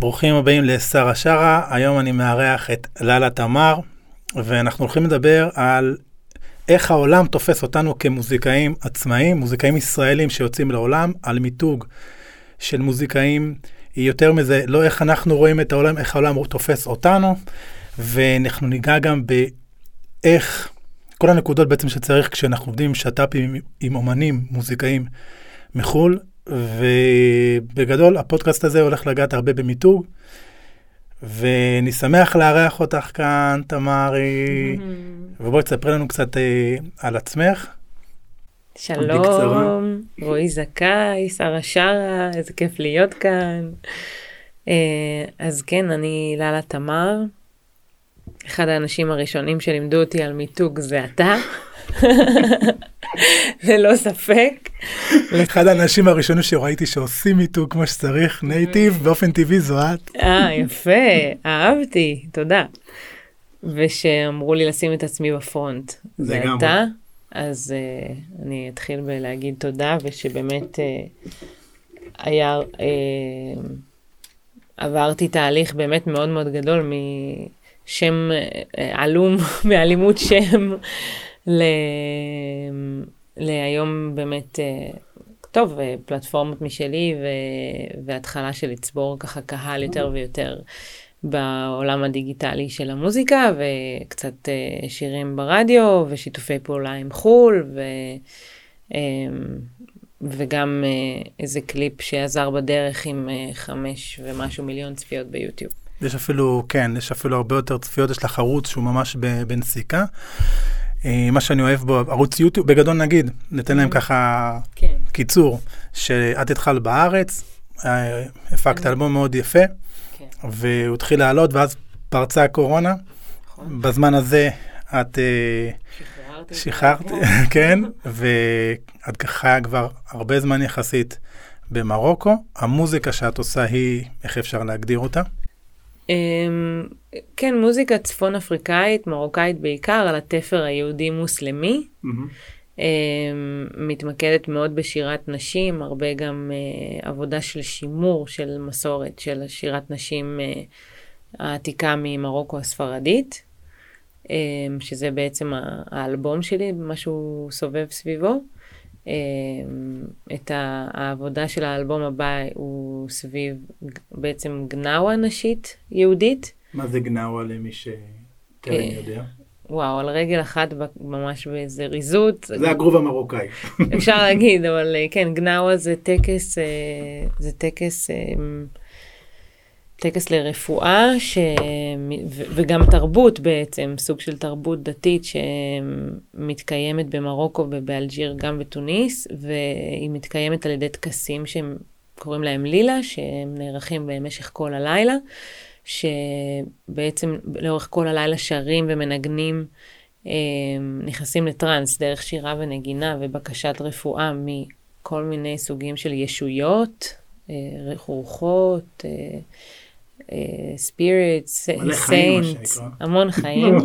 ברוכים הבאים לשרה שרה, היום אני מארח את ללה תמר, ואנחנו הולכים לדבר על איך העולם תופס אותנו כמוזיקאים עצמאיים, מוזיקאים ישראלים שיוצאים לעולם, על מיתוג של מוזיקאים, יותר מזה, לא איך אנחנו רואים את העולם, איך העולם תופס אותנו, ואנחנו ניגע גם באיך, כל הנקודות בעצם שצריך כשאנחנו עובדים עם שת"פים עם אומנים, מוזיקאים מחו"ל, ובגדול הפודקאסט הזה הולך לגעת הרבה במיתוג, ואני שמח לארח אותך כאן, תמרי. ובואי תספרי לנו קצת אה, על עצמך. שלום, רועי זכאי, שרה שרה, איזה כיף להיות כאן. אה, אז כן, אני ללה תמר. אחד האנשים הראשונים שלימדו אותי על מיתוג זה אתה. ללא ספק. אחד האנשים הראשונים שראיתי שעושים מיתוג כמו שצריך, נייטיב, באופן טבעי זו את. אה, יפה, אהבתי, תודה. ושאמרו לי לשים את עצמי בפרונט. זה אתה, אז uh, אני אתחיל בלהגיד תודה, ושבאמת uh, היה, uh, עברתי תהליך באמת מאוד מאוד גדול משם uh, עלום, מאלימות שם. ל... להיום באמת, אה, טוב, אה, פלטפורמות משלי ו... והתחלה של לצבור ככה קהל יותר ויותר בעולם הדיגיטלי של המוזיקה, וקצת אה, שירים ברדיו, ושיתופי פעולה עם חו"ל, ו... וגם איזה קליפ שעזר בדרך עם חמש ומשהו מיליון צפיות ביוטיוב. יש אפילו, כן, יש אפילו הרבה יותר צפיות, יש לך ערוץ שהוא ממש בנסיקה. אה, מה שאני אוהב בו, ערוץ יוטיוב, בגדול נגיד, ניתן להם mm-hmm. ככה כן. קיצור, שאת התחלת בארץ, אה, הפקת mm-hmm. אלבום מאוד יפה, כן. והוא התחיל לעלות, ואז פרצה הקורונה. נכון. בזמן הזה את אה, שחררת, כן, ואת חיה כבר הרבה זמן יחסית במרוקו. המוזיקה שאת עושה היא, איך אפשר להגדיר אותה? אמ, כן, מוזיקה צפון אפריקאית, מרוקאית בעיקר, על התפר היהודי-מוסלמי. Mm-hmm. מתמקדת מאוד בשירת נשים, הרבה גם uh, עבודה של שימור של מסורת של שירת נשים uh, העתיקה ממרוקו הספרדית, um, שזה בעצם האלבום שלי, מה שהוא סובב סביבו. אמ, את העבודה של האלבום הבא הוא סביב בעצם גנאווה נשית יהודית. מה זה גנאווה למי שטרם אה, יודע? וואו, על רגל אחת ממש באיזה ריזות. זה הגרוב המרוקאי. אפשר להגיד, אבל אה, כן, גנאווה זה טקס, אה, זה טקס טקס לרפואה ש... ו... וגם תרבות בעצם, סוג של תרבות דתית שמתקיימת במרוקו ובאלג'יר, גם בתוניס, והיא מתקיימת על ידי טקסים שהם קוראים להם לילה, שהם נערכים במשך כל הלילה, שבעצם לאורך כל הלילה שרים ומנגנים, אה, נכנסים לטראנס דרך שירה ונגינה ובקשת רפואה מכל מיני סוגים של ישויות, אה, רוחות, אה, spirits, saints, המון חיים.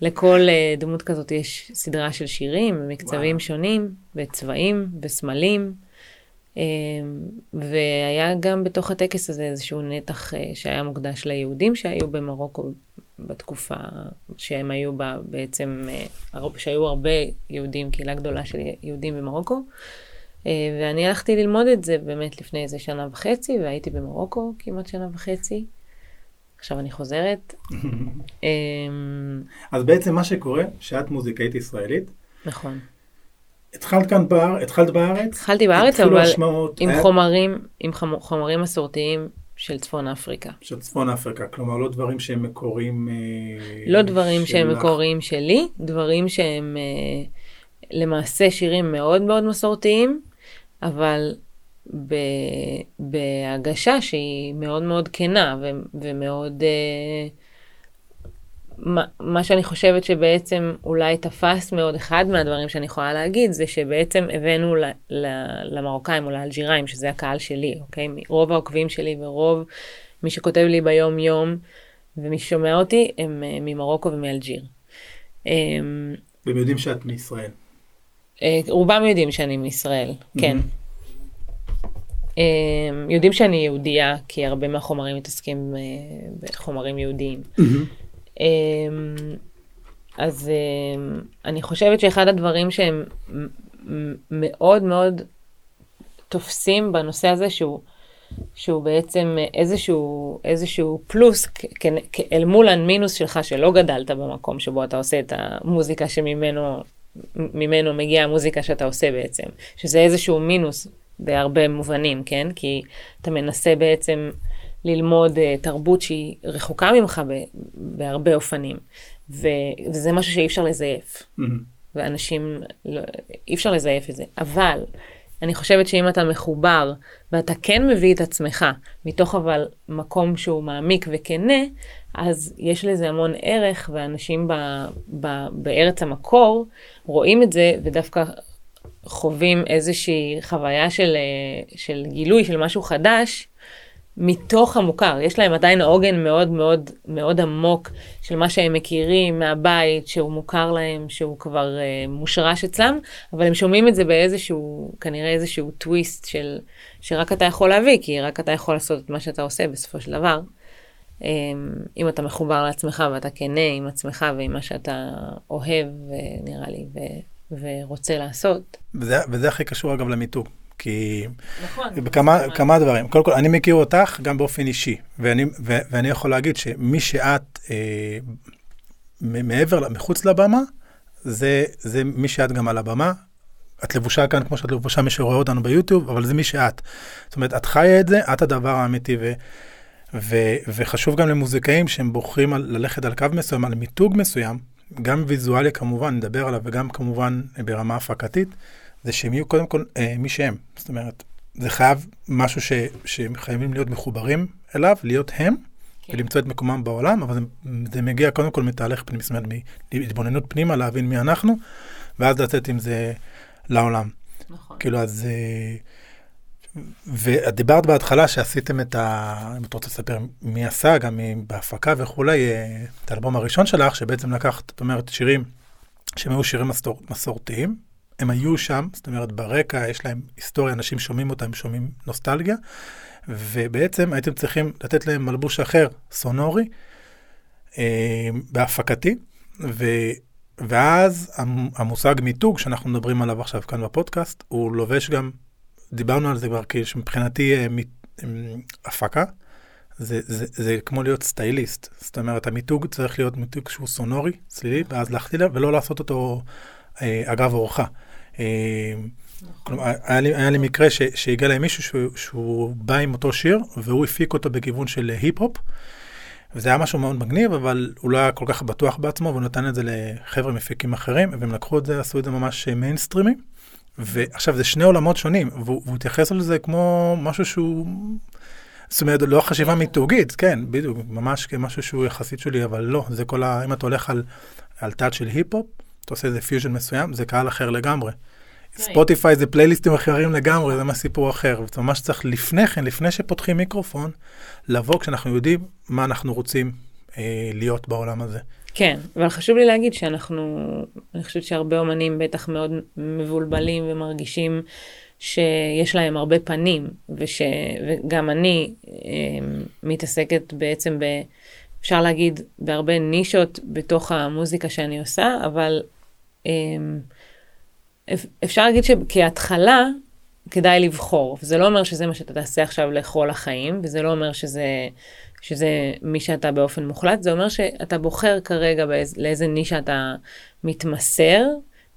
לכל uh, דמות כזאת יש סדרה של שירים, מקצבים וואו. שונים, וצבעים, וסמלים. Um, והיה גם בתוך הטקס הזה איזשהו נתח uh, שהיה מוקדש ליהודים שהיו במרוקו בתקופה שהם היו בה בעצם, uh, שהיו הרבה יהודים, קהילה גדולה של יהודים במרוקו. ואני הלכתי ללמוד את זה באמת לפני איזה שנה וחצי, והייתי במרוקו כמעט שנה וחצי. עכשיו אני חוזרת. אמ, אז בעצם מה שקורה, שאת מוזיקאית ישראלית. נכון. התחלת כאן בארץ, התחלת בארץ? התחלתי בארץ, אבל השמעות, עם היה... חומרים, עם חומרים מסורתיים של צפון אפריקה. של צפון אפריקה, כלומר לא דברים שהם מקוריים אה, לא דברים שלך. שהם מקוריים שלי, דברים שהם אה, למעשה שירים מאוד מאוד מסורתיים, אבל בהגשה שהיא מאוד מאוד כנה ו- ומאוד... uh, מה, מה שאני חושבת שבעצם אולי תפס מאוד, אחד מהדברים שאני יכולה להגיד, זה שבעצם הבאנו ל, ל, למרוקאים או לאלג'יראים, שזה הקהל שלי, אוקיי? רוב העוקבים שלי ורוב מי שכותב לי ביום-יום ומי ששומע אותי, הם uh, ממרוקו ומאלג'יר. Um, והם יודעים שאת מישראל. Uh, רובם יודעים שאני מישראל, כן. Mm-hmm. אמ, יודעים שאני יהודייה, כי הרבה מהחומרים מתעסקים אה, בחומרים יהודיים. אמ, אז אמ, אני חושבת שאחד הדברים שהם מאוד מאוד תופסים בנושא הזה, שהוא, שהוא בעצם איזשהו, איזשהו פלוס אל מול המינוס שלך שלא גדלת במקום שבו אתה עושה את המוזיקה שממנו ממנו מגיעה המוזיקה שאתה עושה בעצם, שזה איזשהו מינוס בהרבה מובנים, כן? כי אתה מנסה בעצם ללמוד uh, תרבות שהיא רחוקה ממך ב, בהרבה אופנים, ו, וזה משהו שאי אפשר לזייף. Mm-hmm. ואנשים, לא, אי אפשר לזייף את זה. אבל אני חושבת שאם אתה מחובר ואתה כן מביא את עצמך, מתוך אבל מקום שהוא מעמיק וכנה, אז יש לזה המון ערך, ואנשים ב, ב, בארץ המקור רואים את זה, ודווקא חווים איזושהי חוויה של, של גילוי של משהו חדש, מתוך המוכר. יש להם עדיין עוגן מאוד מאוד מאוד עמוק של מה שהם מכירים מהבית, שהוא מוכר להם, שהוא כבר uh, מושרש אצלם, אבל הם שומעים את זה באיזשהו, כנראה איזשהו טוויסט של, שרק אתה יכול להביא, כי רק אתה יכול לעשות את מה שאתה עושה בסופו של דבר. Um, אם אתה מחובר לעצמך ואתה כנה עם עצמך ועם מה שאתה אוהב, נראה לי, ו, ורוצה לעשות. וזה, וזה הכי קשור אגב למיתוג. כי... נכון. בכמה כמה דברים. קודם כל, אני מכיר אותך גם באופן אישי, ואני, ו, ואני יכול להגיד שמי שאת אה, מעבר, מחוץ לבמה, זה, זה מי שאת גם על הבמה. את לבושה כאן כמו שאת לבושה מי שרואה אותנו ביוטיוב, אבל זה מי שאת. זאת אומרת, את חיה את זה, את הדבר האמיתי. ו, ו, וחשוב גם למוזיקאים שהם בוחרים על, ללכת על קו מסוים, על מיתוג מסוים, גם ויזואלי כמובן, נדבר עליו, וגם כמובן ברמה הפקתית. זה שהם יהיו קודם כל אה, מי שהם. זאת אומרת, זה חייב משהו ש, שהם חייבים להיות מחוברים אליו, להיות הם, כן. ולמצוא את מקומם בעולם, אבל זה, זה מגיע קודם כל מתהליך פנימי, זאת אומרת, מהתבוננות פנימה, להבין מי אנחנו, ואז לצאת עם זה לעולם. נכון. כאילו, אז... אה, ואת דיברת בהתחלה שעשיתם את ה... אם את רוצה לספר מי עשה, גם בהפקה וכולי, אה, את האלבום הראשון שלך, שבעצם לקחת, זאת אומרת, שירים שהם היו שירים מסור, מסורתיים, הם היו שם, זאת אומרת ברקע יש להם היסטוריה, אנשים שומעים אותם, שומעים נוסטלגיה, ובעצם הייתם צריכים לתת להם מלבוש אחר, סונורי, אה, בהפקתי, ו, ואז המושג מיתוג שאנחנו מדברים עליו עכשיו כאן בפודקאסט, הוא לובש גם, דיברנו על זה כבר, כי מבחינתי אה, אה, הפקה, זה, זה, זה כמו להיות סטייליסט, זאת אומרת המיתוג צריך להיות מיתוג שהוא סונורי, צלילי, ואז להחטיא ולא לעשות אותו אה, אגב אורחה. כלומר, היה לי, היה לי מקרה ש, שהגיע להם מישהו שהוא, שהוא בא עם אותו שיר, והוא הפיק אותו בכיוון של היפ-הופ, וזה היה משהו מאוד מגניב, אבל הוא לא היה כל כך בטוח בעצמו, והוא נתן את זה לחבר'ה מפיקים אחרים, והם לקחו את זה, עשו את זה ממש מיינסטרימי. ועכשיו, זה שני עולמות שונים, והוא, התייחס לזה כמו משהו שהוא... זאת אומרת, לא חשיבה מיתוגית, כן, בדיוק, ממש כמשהו שהוא יחסית שלי, אבל לא, זה כל ה... אם אתה הולך על, על תת של היפ-הופ, אתה עושה איזה פיוז'ן מסוים, זה קהל אחר לגמרי. ספוטיפיי זה פלייליסטים אחרים לגמרי, זה מה סיפור אחר. זה ממש צריך לפני כן, לפני שפותחים מיקרופון, לבוא כשאנחנו יודעים מה אנחנו רוצים אה, להיות בעולם הזה. כן, אבל חשוב לי להגיד שאנחנו, אני חושבת שהרבה אומנים בטח מאוד מבולבלים ומרגישים שיש להם הרבה פנים, וש, וגם אני אה, מתעסקת בעצם ב... אפשר להגיד בהרבה נישות בתוך המוזיקה שאני עושה, אבל אה, אפשר להגיד שכהתחלה כדאי לבחור, וזה לא אומר שזה מה שאתה תעשה עכשיו לכל החיים, וזה לא אומר שזה, שזה מי שאתה באופן מוחלט, זה אומר שאתה בוחר כרגע באיז, לאיזה נישה אתה מתמסר,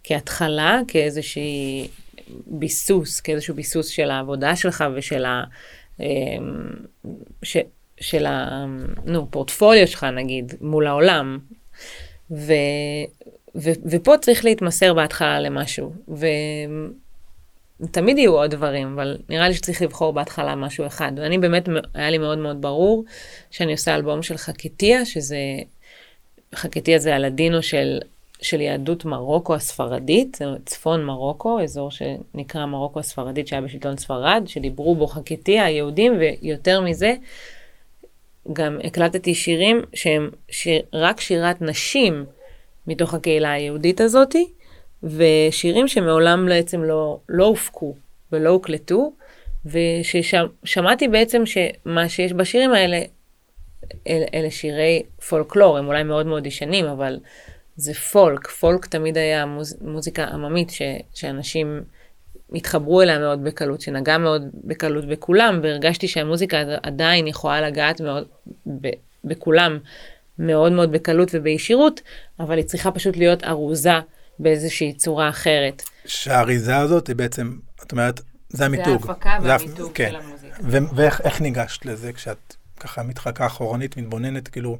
כהתחלה, כאיזושהי ביסוס, כאיזשהו ביסוס של העבודה שלך ושל ה... אמ, ש, של הפורטפוליו שלך נגיד מול העולם. ו, ו- ופה צריך להתמסר בהתחלה למשהו, ותמיד יהיו עוד דברים, אבל נראה לי שצריך לבחור בהתחלה משהו אחד. ואני באמת, היה לי מאוד מאוד ברור שאני עושה אלבום של חקטיה, שזה, חקטיה זה הלדינו של, של יהדות מרוקו הספרדית, צפון מרוקו, אזור שנקרא מרוקו הספרדית שהיה בשלטון ספרד, שדיברו בו חקטיה, היהודים, ויותר מזה, גם הקלטתי שירים שהם שיר, רק שירת נשים. מתוך הקהילה היהודית הזאתי, ושירים שמעולם בעצם לא, לא הופקו ולא הוקלטו, וששמעתי בעצם שמה שיש בשירים האלה, אל, אלה שירי פולקלור, הם אולי מאוד מאוד ישנים, אבל זה פולק. פולק תמיד היה מוז, מוזיקה עממית ש, שאנשים התחברו אליה מאוד בקלות, שנגעה מאוד בקלות בכולם, והרגשתי שהמוזיקה עדיין יכולה לגעת מאוד ב, בכולם מאוד מאוד בקלות ובישירות, אבל היא צריכה פשוט להיות ארוזה באיזושהי צורה אחרת. שהאריזה הזאת היא בעצם, את אומרת, זה המיתוג. זה ההפקה והמיתוג כן. של המוזיקה. ו- ואיך ניגשת לזה כשאת ככה מתחקה אחורנית, מתבוננת, כאילו,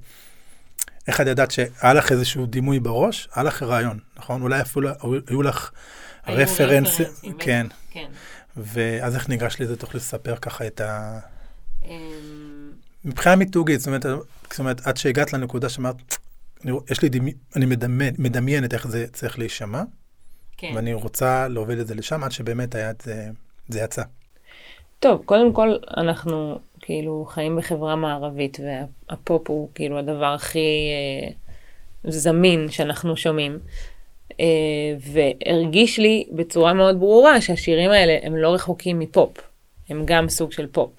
איך את ידעת שהיה לך איזשהו דימוי בראש? היה לך רעיון, נכון? אולי אפילו היו לך היו רפרנסים. כן. כן. ואז איך ניגשת לזה? תוכלי לספר ככה את ה... אמ, מבחינה מיתוגית, זאת אומרת, זאת אומרת, עד שהגעת לנקודה שאמרת, אני, יש לי דימי, אני מדמיין, מדמיינת איך זה צריך להישמע, כן. ואני רוצה להוביל את זה לשם, עד שבאמת היה את זה, זה יצא. טוב, קודם כל, אנחנו כאילו חיים בחברה מערבית, והפופ הוא כאילו הדבר הכי אה, זמין שאנחנו שומעים. אה, והרגיש לי בצורה מאוד ברורה שהשירים האלה הם לא רחוקים מפופ, הם גם סוג של פופ.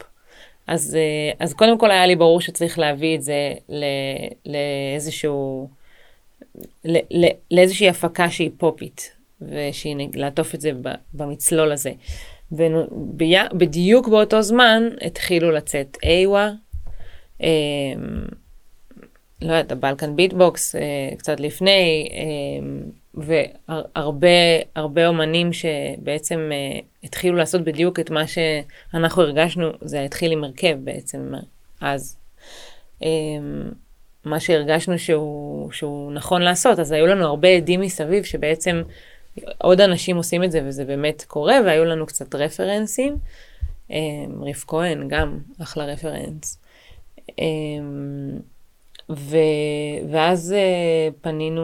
אז, אה, אז קודם כל היה לי ברור שצריך להביא את זה לאיזשהו, לאיזושהי הפקה שהיא פופית, ולעטוף את זה במצלול הזה. ובדיוק באותו זמן התחילו לצאת איווה, אה, לא יודעת, הבלקן ביטבוקס אה, קצת לפני, אה, והרבה הרבה אומנים שבעצם אה, התחילו לעשות בדיוק את מה שאנחנו הרגשנו, זה התחיל עם הרכב בעצם אז. אה, מה שהרגשנו שהוא, שהוא נכון לעשות, אז היו לנו הרבה עדים מסביב שבעצם עוד אנשים עושים את זה וזה באמת קורה, והיו לנו קצת רפרנסים. אה, ריף כהן גם אחלה רפרנס. אה, ו... ואז אה, פנינו...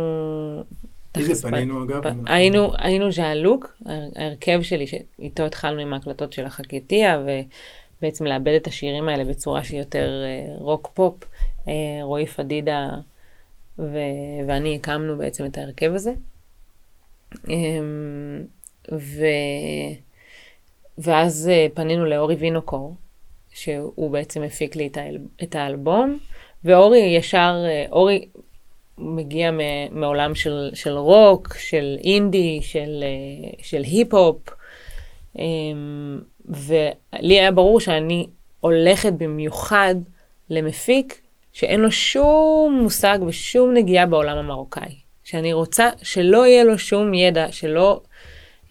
מי זה תכלס, פנינו, אגב? היינו, היינו ז'עלוק, ההר- ההרכב שלי, שאיתו התחלנו עם ההקלטות של החקייתיה, ובעצם לאבד את השירים האלה בצורה שהיא יותר אה, רוק פופ. אה, רועי פדידה ו... ואני הקמנו בעצם את ההרכב הזה. אמ, ו... ואז אה, פנינו לאורי וינוקור, שהוא בעצם הפיק לי את, האל... את האלבום, ואורי ישר, אורי מגיע מעולם של, של רוק, של אינדי, של, אה, של היפ-הופ, אמ, ולי היה ברור שאני הולכת במיוחד למפיק שאין לו שום מושג ושום נגיעה בעולם המרוקאי. שאני רוצה שלא יהיה לו שום ידע, שלא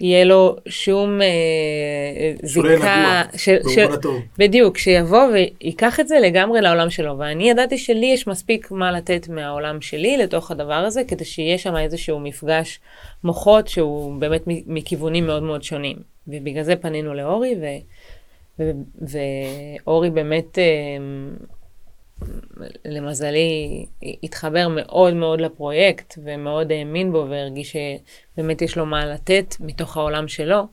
יהיה לו שום אה, זיקה. של- הטוב. בדיוק, שיבוא ויקח את זה לגמרי לעולם שלו. ואני ידעתי שלי יש מספיק מה לתת מהעולם שלי לתוך הדבר הזה, כדי שיהיה שם איזשהו מפגש מוחות שהוא באמת מכיוונים מאוד מאוד שונים. ובגלל זה פנינו לאורי, ו... ו- ואורי באמת, אה, למזלי, התחבר מאוד מאוד לפרויקט, ומאוד האמין בו, והרגיש שבאמת יש לו מה לתת מתוך העולם שלו.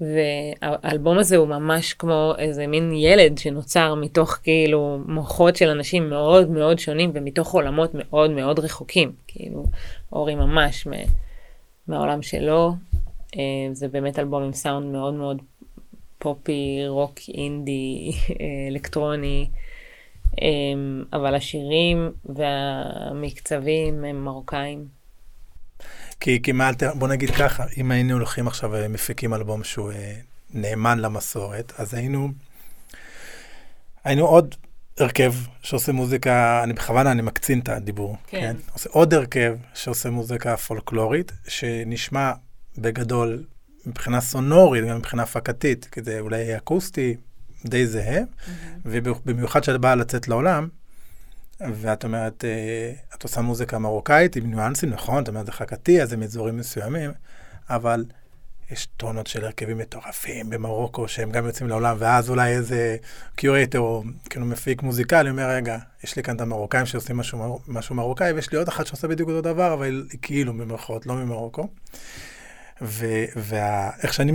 והאלבום הזה הוא ממש כמו איזה מין ילד שנוצר מתוך כאילו מוחות של אנשים מאוד מאוד שונים ומתוך עולמות מאוד מאוד רחוקים. כאילו, אורי ממש מהעולם שלו. אה, זה באמת אלבום עם סאונד מאוד מאוד פופי, רוק, אינדי, אלקטרוני. אה, אבל השירים והמקצבים הם מרוקאים. כי, כי מה, בוא נגיד ככה, אם היינו הולכים עכשיו ומפיקים אלבום שהוא אה, נאמן למסורת, אז היינו, היינו עוד הרכב שעושה מוזיקה, אני בכוונה, אני מקצין את הדיבור, כן. כן? עושה עוד הרכב שעושה מוזיקה פולקלורית, שנשמע בגדול מבחינה סונורית, גם מבחינה הפקתית, כי זה אולי אקוסטי, די זהה, ובמיוחד שאת באה לצאת לעולם, ואת אומרת, אה, את עושה מוזיקה מרוקאית עם ניואנסים, נכון, את אומרת, זה חקטיה, אז הם אזורים מסוימים, אבל יש טונות של הרכבים מטורפים במרוקו, שהם גם יוצאים לעולם, ואז אולי איזה curator או כאילו מפיק מוזיקלי אומר, רגע, יש לי כאן את המרוקאים שעושים משהו, משהו מרוקאי, ויש לי עוד אחת שעושה בדיוק אותו דבר, אבל היא כאילו במרכאות, לא ממרוקו. ואיך שאני,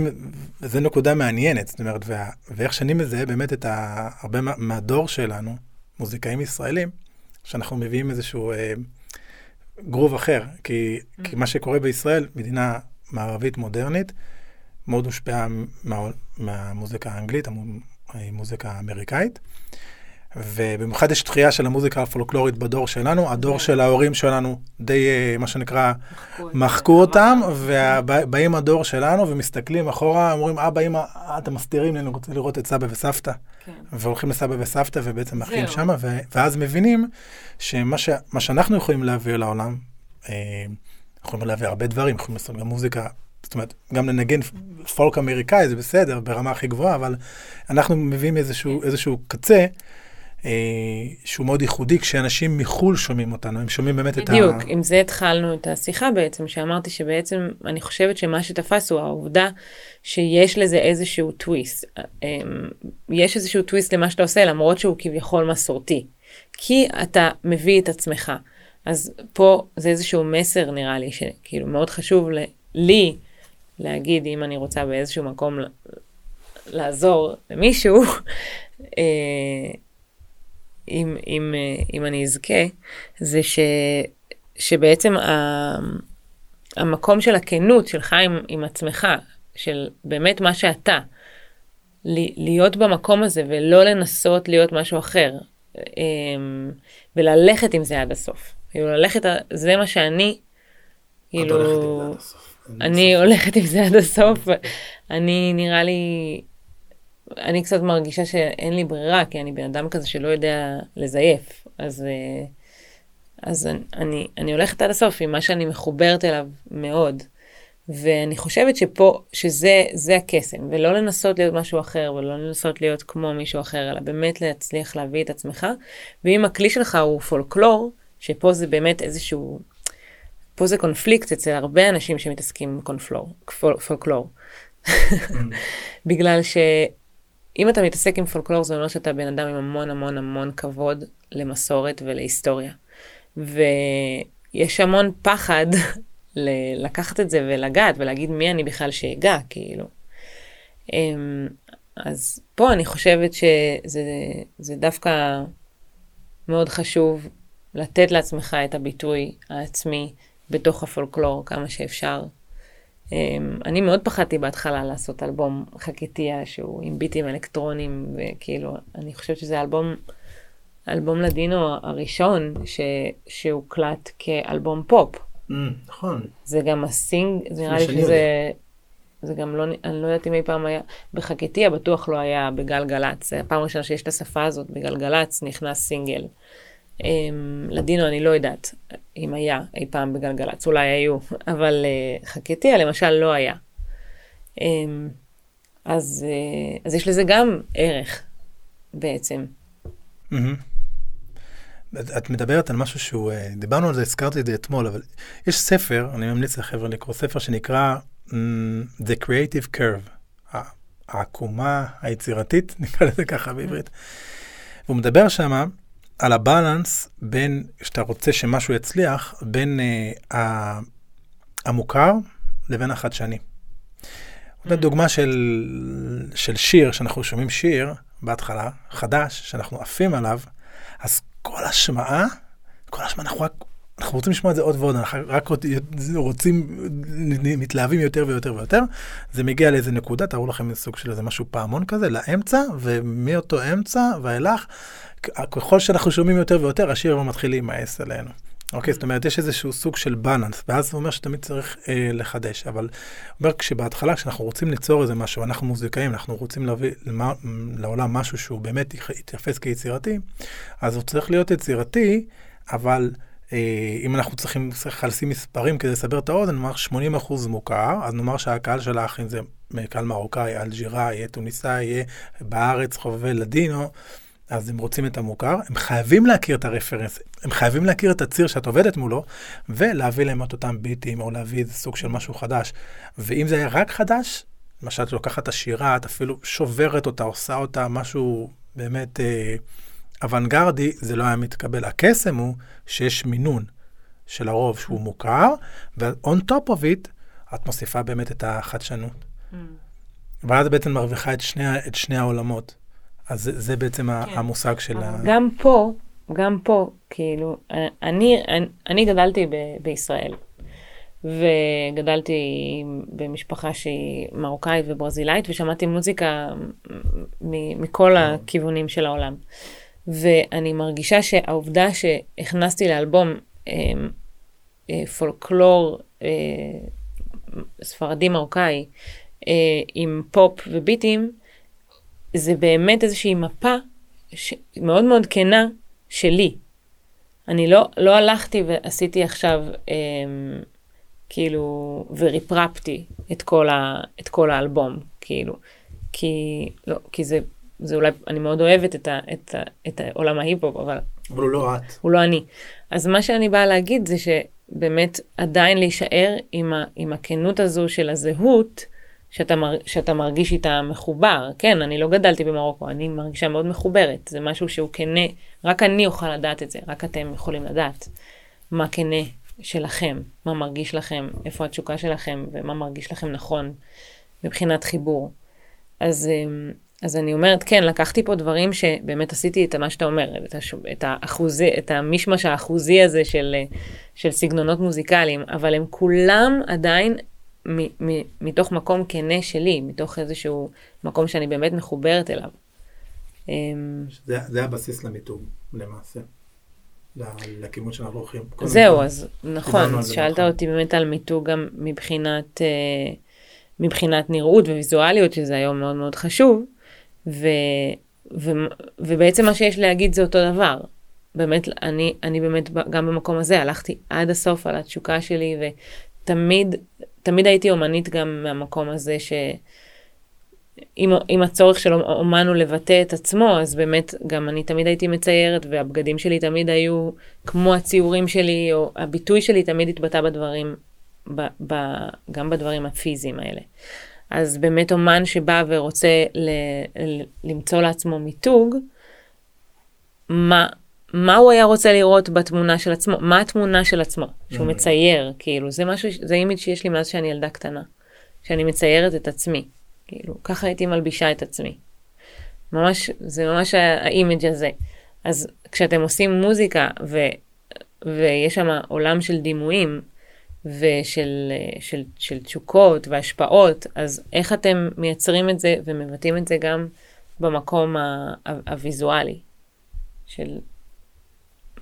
וזו נקודה מעניינת, זאת אומרת, וה, ואיך שאני מזהה באמת את ה, הרבה מה- מהדור שלנו, מוזיקאים ישראלים, שאנחנו מביאים איזשהו אה, גרוב אחר, כי, mm. כי מה שקורה בישראל, מדינה מערבית מודרנית, מאוד הושפעה מה, מהמוזיקה האנגלית, המוזיקה האמריקאית. ובמיוחד יש תחייה של המוזיקה הפולקלורית בדור שלנו, הדור של ההורים שלנו די, אה, מה שנקרא, מחקו אותם, ובאים הדור שלנו ומסתכלים אחורה, אומרים, אבא, אמא, אתם מסתירים לי, אני רוצה לראות את סבא וסבתא. כן. והולכים לסבא וסבתא ובעצם מחיים שם, ואז מבינים שמה שאנחנו יכולים להביא לעולם, אה, יכולים להביא הרבה דברים, יכולים לעשות גם מוזיקה זאת אומרת, גם לנגן פולק אמריקאי זה בסדר, ברמה הכי גבוהה, אבל אנחנו מביאים איזשהו, איזשהו קצה אה, שהוא מאוד ייחודי, כשאנשים מחו"ל שומעים אותנו, הם שומעים באמת בדיוק, את ה... בדיוק, עם זה התחלנו את השיחה בעצם, שאמרתי שבעצם, אני חושבת שמה שתפס הוא העובדה שיש לזה איזשהו טוויסט. אה, יש איזשהו טוויסט למה שאתה עושה, למרות שהוא כביכול מסורתי. כי אתה מביא את עצמך. אז פה זה איזשהו מסר, נראה לי, שכאילו מאוד חשוב לי להגיד, אם אני רוצה באיזשהו מקום לעזור למישהו, אה, אם, אם, אה, אם אני אזכה, זה ש, שבעצם ה, המקום של הכנות שלך עם, עם עצמך, של באמת מה שאתה, להיות במקום הזה ולא לנסות להיות משהו אחר, אמ, וללכת עם זה עד הסוף. כאילו ללכת, זה מה שאני, כאילו, אני הולכת עם זה עד הסוף. אני נראה לי, אני קצת מרגישה שאין לי ברירה, כי אני בן אדם כזה שלא יודע לזייף. אז, אה, אז אני, אני הולכת עד הסוף עם מה שאני מחוברת אליו מאוד. ואני חושבת שפה, שזה הקסם, ולא לנסות להיות משהו אחר, ולא לנסות להיות כמו מישהו אחר, אלא באמת להצליח להביא את עצמך. ואם הכלי שלך הוא פולקלור, שפה זה באמת איזשהו, פה זה קונפליקט אצל הרבה אנשים שמתעסקים עם קונפלור, פול, פולקלור. Mm. בגלל ש... אם אתה מתעסק עם פולקלור, זה אומר שאתה בן אדם עם המון המון המון כבוד למסורת ולהיסטוריה. ויש המון פחד לקחת את זה ולגעת ולהגיד מי אני בכלל שאגע, כאילו. אמ, אז פה אני חושבת שזה דווקא מאוד חשוב לתת לעצמך את הביטוי העצמי בתוך הפולקלור כמה שאפשר. Um, אני מאוד פחדתי בהתחלה לעשות אלבום חקטיה שהוא עם ביטים אלקטרונים, וכאילו, אני חושבת שזה אלבום, אלבום לדינו הראשון ש, שהוקלט כאלבום פופ. Mm, נכון. זה גם הסינגל, זה נראה לי שזה, זה גם לא, אני לא יודעת אם אי פעם היה, בחקטיה בטוח לא היה בגלגלצ, הפעם הראשונה שיש את השפה הזאת בגלגלצ, נכנס סינגל. Um, לדינו אני לא יודעת אם היה אי פעם בגלגלצ, אולי היו, אבל uh, חכתיה למשל לא היה. Um, אז, uh, אז יש לזה גם ערך בעצם. Mm-hmm. את מדברת על משהו שהוא, דיברנו על זה, הזכרתי את זה אתמול, אבל יש ספר, אני ממליץ לחבר'ה לקרוא ספר שנקרא The Creative Curve, העקומה היצירתית, נקרא לזה ככה בעברית. והוא מדבר שמה על הבלנס בין, שאתה רוצה שמשהו יצליח, בין uh, המוכר לבין החדשני. Mm. דוגמה של, של שיר, שאנחנו שומעים שיר בהתחלה, חדש, שאנחנו עפים עליו, אז כל השמעה, כל השמעה, אנחנו רק, אנחנו רוצים לשמוע את זה עוד ועוד, אנחנו רק רוצים, מתלהבים יותר ויותר ויותר. זה מגיע לאיזה נקודה, תראו לכם סוג של איזה משהו פעמון כזה, לאמצע, ומאותו אמצע ואילך, ככל שאנחנו שומעים יותר ויותר, השיר מתחיל להימאס עלינו. אוקיי, זאת אומרת, יש איזשהו סוג של בלנס, ואז הוא אומר שתמיד צריך אה, לחדש. אבל הוא אומר, כשבהתחלה, כשאנחנו רוצים ליצור איזה משהו, אנחנו מוזיקאים, אנחנו רוצים להביא למה, לעולם משהו שהוא באמת יתייחס כיצירתי, אז הוא צריך להיות יצירתי, אבל אם אנחנו צריכים, לשים מספרים כדי לסבר את האוזן, נאמר 80 אחוז מוכר, אז נאמר שהקהל שלך, אם זה קהל מרוקאי, טוניסאי, יהיה בארץ חובבי לדינו, אז הם רוצים את המוכר, הם חייבים להכיר את הרפרנס, הם חייבים להכיר את הציר שאת עובדת מולו, ולהביא להם את אותם ביטים, או להביא איזה סוג של משהו חדש. ואם זה היה רק חדש, למשל, את לוקחת את השירה, את אפילו שוברת אותה, עושה אותה משהו באמת אה, אוונגרדי, זה לא היה מתקבל. הקסם הוא שיש מינון של הרוב שהוא מוכר, ו-on top of it, את מוסיפה באמת את החדשנות. Mm. ואז בעצם מרוויחה את שני, את שני העולמות. אז זה, זה בעצם כן. המושג של ה... גם פה, גם פה, כאילו, אני, אני, אני גדלתי ב, בישראל, וגדלתי במשפחה שהיא מרוקאית וברזילאית, ושמעתי מוזיקה מכל הכיוונים של העולם. ואני מרגישה שהעובדה שהכנסתי לאלבום אמ, אה, פולקלור אה, ספרדי מרוקאי אה, עם פופ וביטים, זה באמת איזושהי מפה ש... מאוד מאוד כנה שלי. אני לא, לא הלכתי ועשיתי עכשיו, אה, כאילו, וריפרפתי את כל, ה, את כל האלבום, כאילו. כי, לא, כי זה, זה אולי, אני מאוד אוהבת את, ה, את, ה, את עולם ההיפ-הופ, אבל... אבל הוא לא את. הוא לא אני. אז מה שאני באה להגיד זה שבאמת עדיין להישאר עם, ה, עם הכנות הזו של הזהות, שאתה, מר, שאתה מרגיש איתה מחובר. כן, אני לא גדלתי במרוקו, אני מרגישה מאוד מחוברת. זה משהו שהוא כנה, רק אני אוכל לדעת את זה, רק אתם יכולים לדעת מה כנה שלכם, מה מרגיש לכם, איפה התשוקה שלכם ומה מרגיש לכם נכון מבחינת חיבור. אז, אמ, אז אני אומרת, כן, לקחתי פה דברים שבאמת עשיתי את מה שאתה אומר, את, הש... את, האחוזי, את המשמש האחוזי הזה של, של סגנונות מוזיקליים, אבל הם כולם עדיין מתוך מקום כנה שלי, מתוך איזשהו מקום שאני באמת מחוברת אליו. אמ, זה, זה הבסיס למיתוג, למעשה. לכיוון שאנחנו הולכים. זהו, אז נכון, אז שאלת נכון. אותי באמת על מיתוג גם מבחינת, אה, מבחינת נראות וויזואליות, שזה היום מאוד מאוד חשוב, ו, ו, ובעצם מה שיש להגיד זה אותו דבר. באמת, אני, אני באמת גם במקום הזה הלכתי עד הסוף על התשוקה שלי, ותמיד תמיד הייתי אומנית גם מהמקום הזה שאם הצורך של אומן הוא לבטא את עצמו, אז באמת גם אני תמיד הייתי מציירת, והבגדים שלי תמיד היו כמו הציורים שלי, או הביטוי שלי תמיד התבטא בדברים, ב, ב, גם בדברים הפיזיים האלה. אז באמת אומן שבא ורוצה ל, ל, למצוא לעצמו מיתוג, מה, מה הוא היה רוצה לראות בתמונה של עצמו, מה התמונה של עצמו, שהוא mm. מצייר, כאילו, זה משהו, זה אימיג' שיש לי מאז שאני ילדה קטנה, שאני מציירת את עצמי, כאילו, ככה הייתי מלבישה את עצמי. ממש, זה ממש האימיג' הזה. אז כשאתם עושים מוזיקה ו, ויש שם עולם של דימויים ושל של, של תשוקות והשפעות, אז איך אתם מייצרים את זה ומבטאים את זה גם במקום הוויזואלי של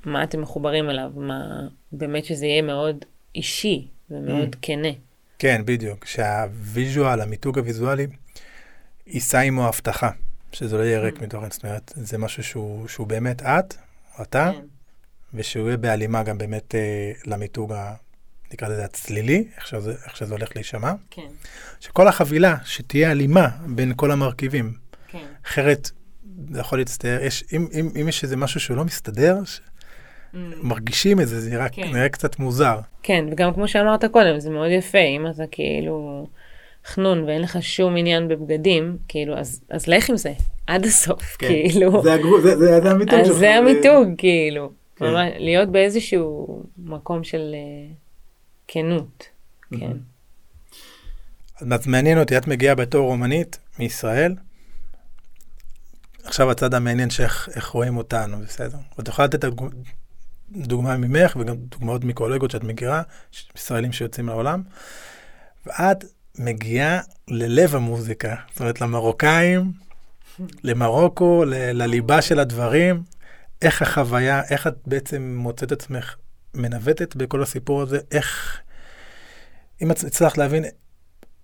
מה אתם מחוברים אליו, מה באמת שזה יהיה מאוד אישי ומאוד mm. כנה. כן, בדיוק, שהוויז'ואל, המיתוג הוויזואלי, יישא עמו הבטחה, שזה לא יהיה ריק mm. מתוכן, זאת אומרת, זה משהו שהוא, שהוא באמת את, או אתה, כן. ושהוא יהיה בהלימה גם באמת אה, למיתוג, ה, נקרא לזה הצלילי, איך שזה, איך שזה הולך להישמע. כן. שכל החבילה, שתהיה הלימה בין כל המרכיבים. כן. אחרת, זה יכול להצטער, יש, אם, אם, אם יש איזה משהו שהוא לא מסתדר, Mm. מרגישים את זה, זה נראה, כן. נראה קצת מוזר. כן, וגם כמו שאמרת קודם, זה מאוד יפה, אם אתה כאילו חנון ואין לך שום עניין בבגדים, כאילו, אז, אז לך עם זה, עד הסוף, כן. כאילו. זה, הגרו, זה, זה, זה המיתוג שלך. זה המיתוג. כאילו. כן. ממש, להיות באיזשהו מקום של uh, כנות. כן. אז מעניין אותי, את מגיעה בתור אומנית מישראל, עכשיו הצד המעניין שאיך רואים אותנו, בסדר? ואת יכולה לתת דוגמה ממך וגם דוגמאות מקולגות שאת מכירה, ישראלים שיוצאים לעולם. ואת מגיעה ללב המוזיקה, זאת אומרת למרוקאים, למרוקו, לליבה של הדברים. איך החוויה, איך את בעצם מוצאת עצמך מנווטת בכל הסיפור הזה, איך, אם את הצלחת להבין,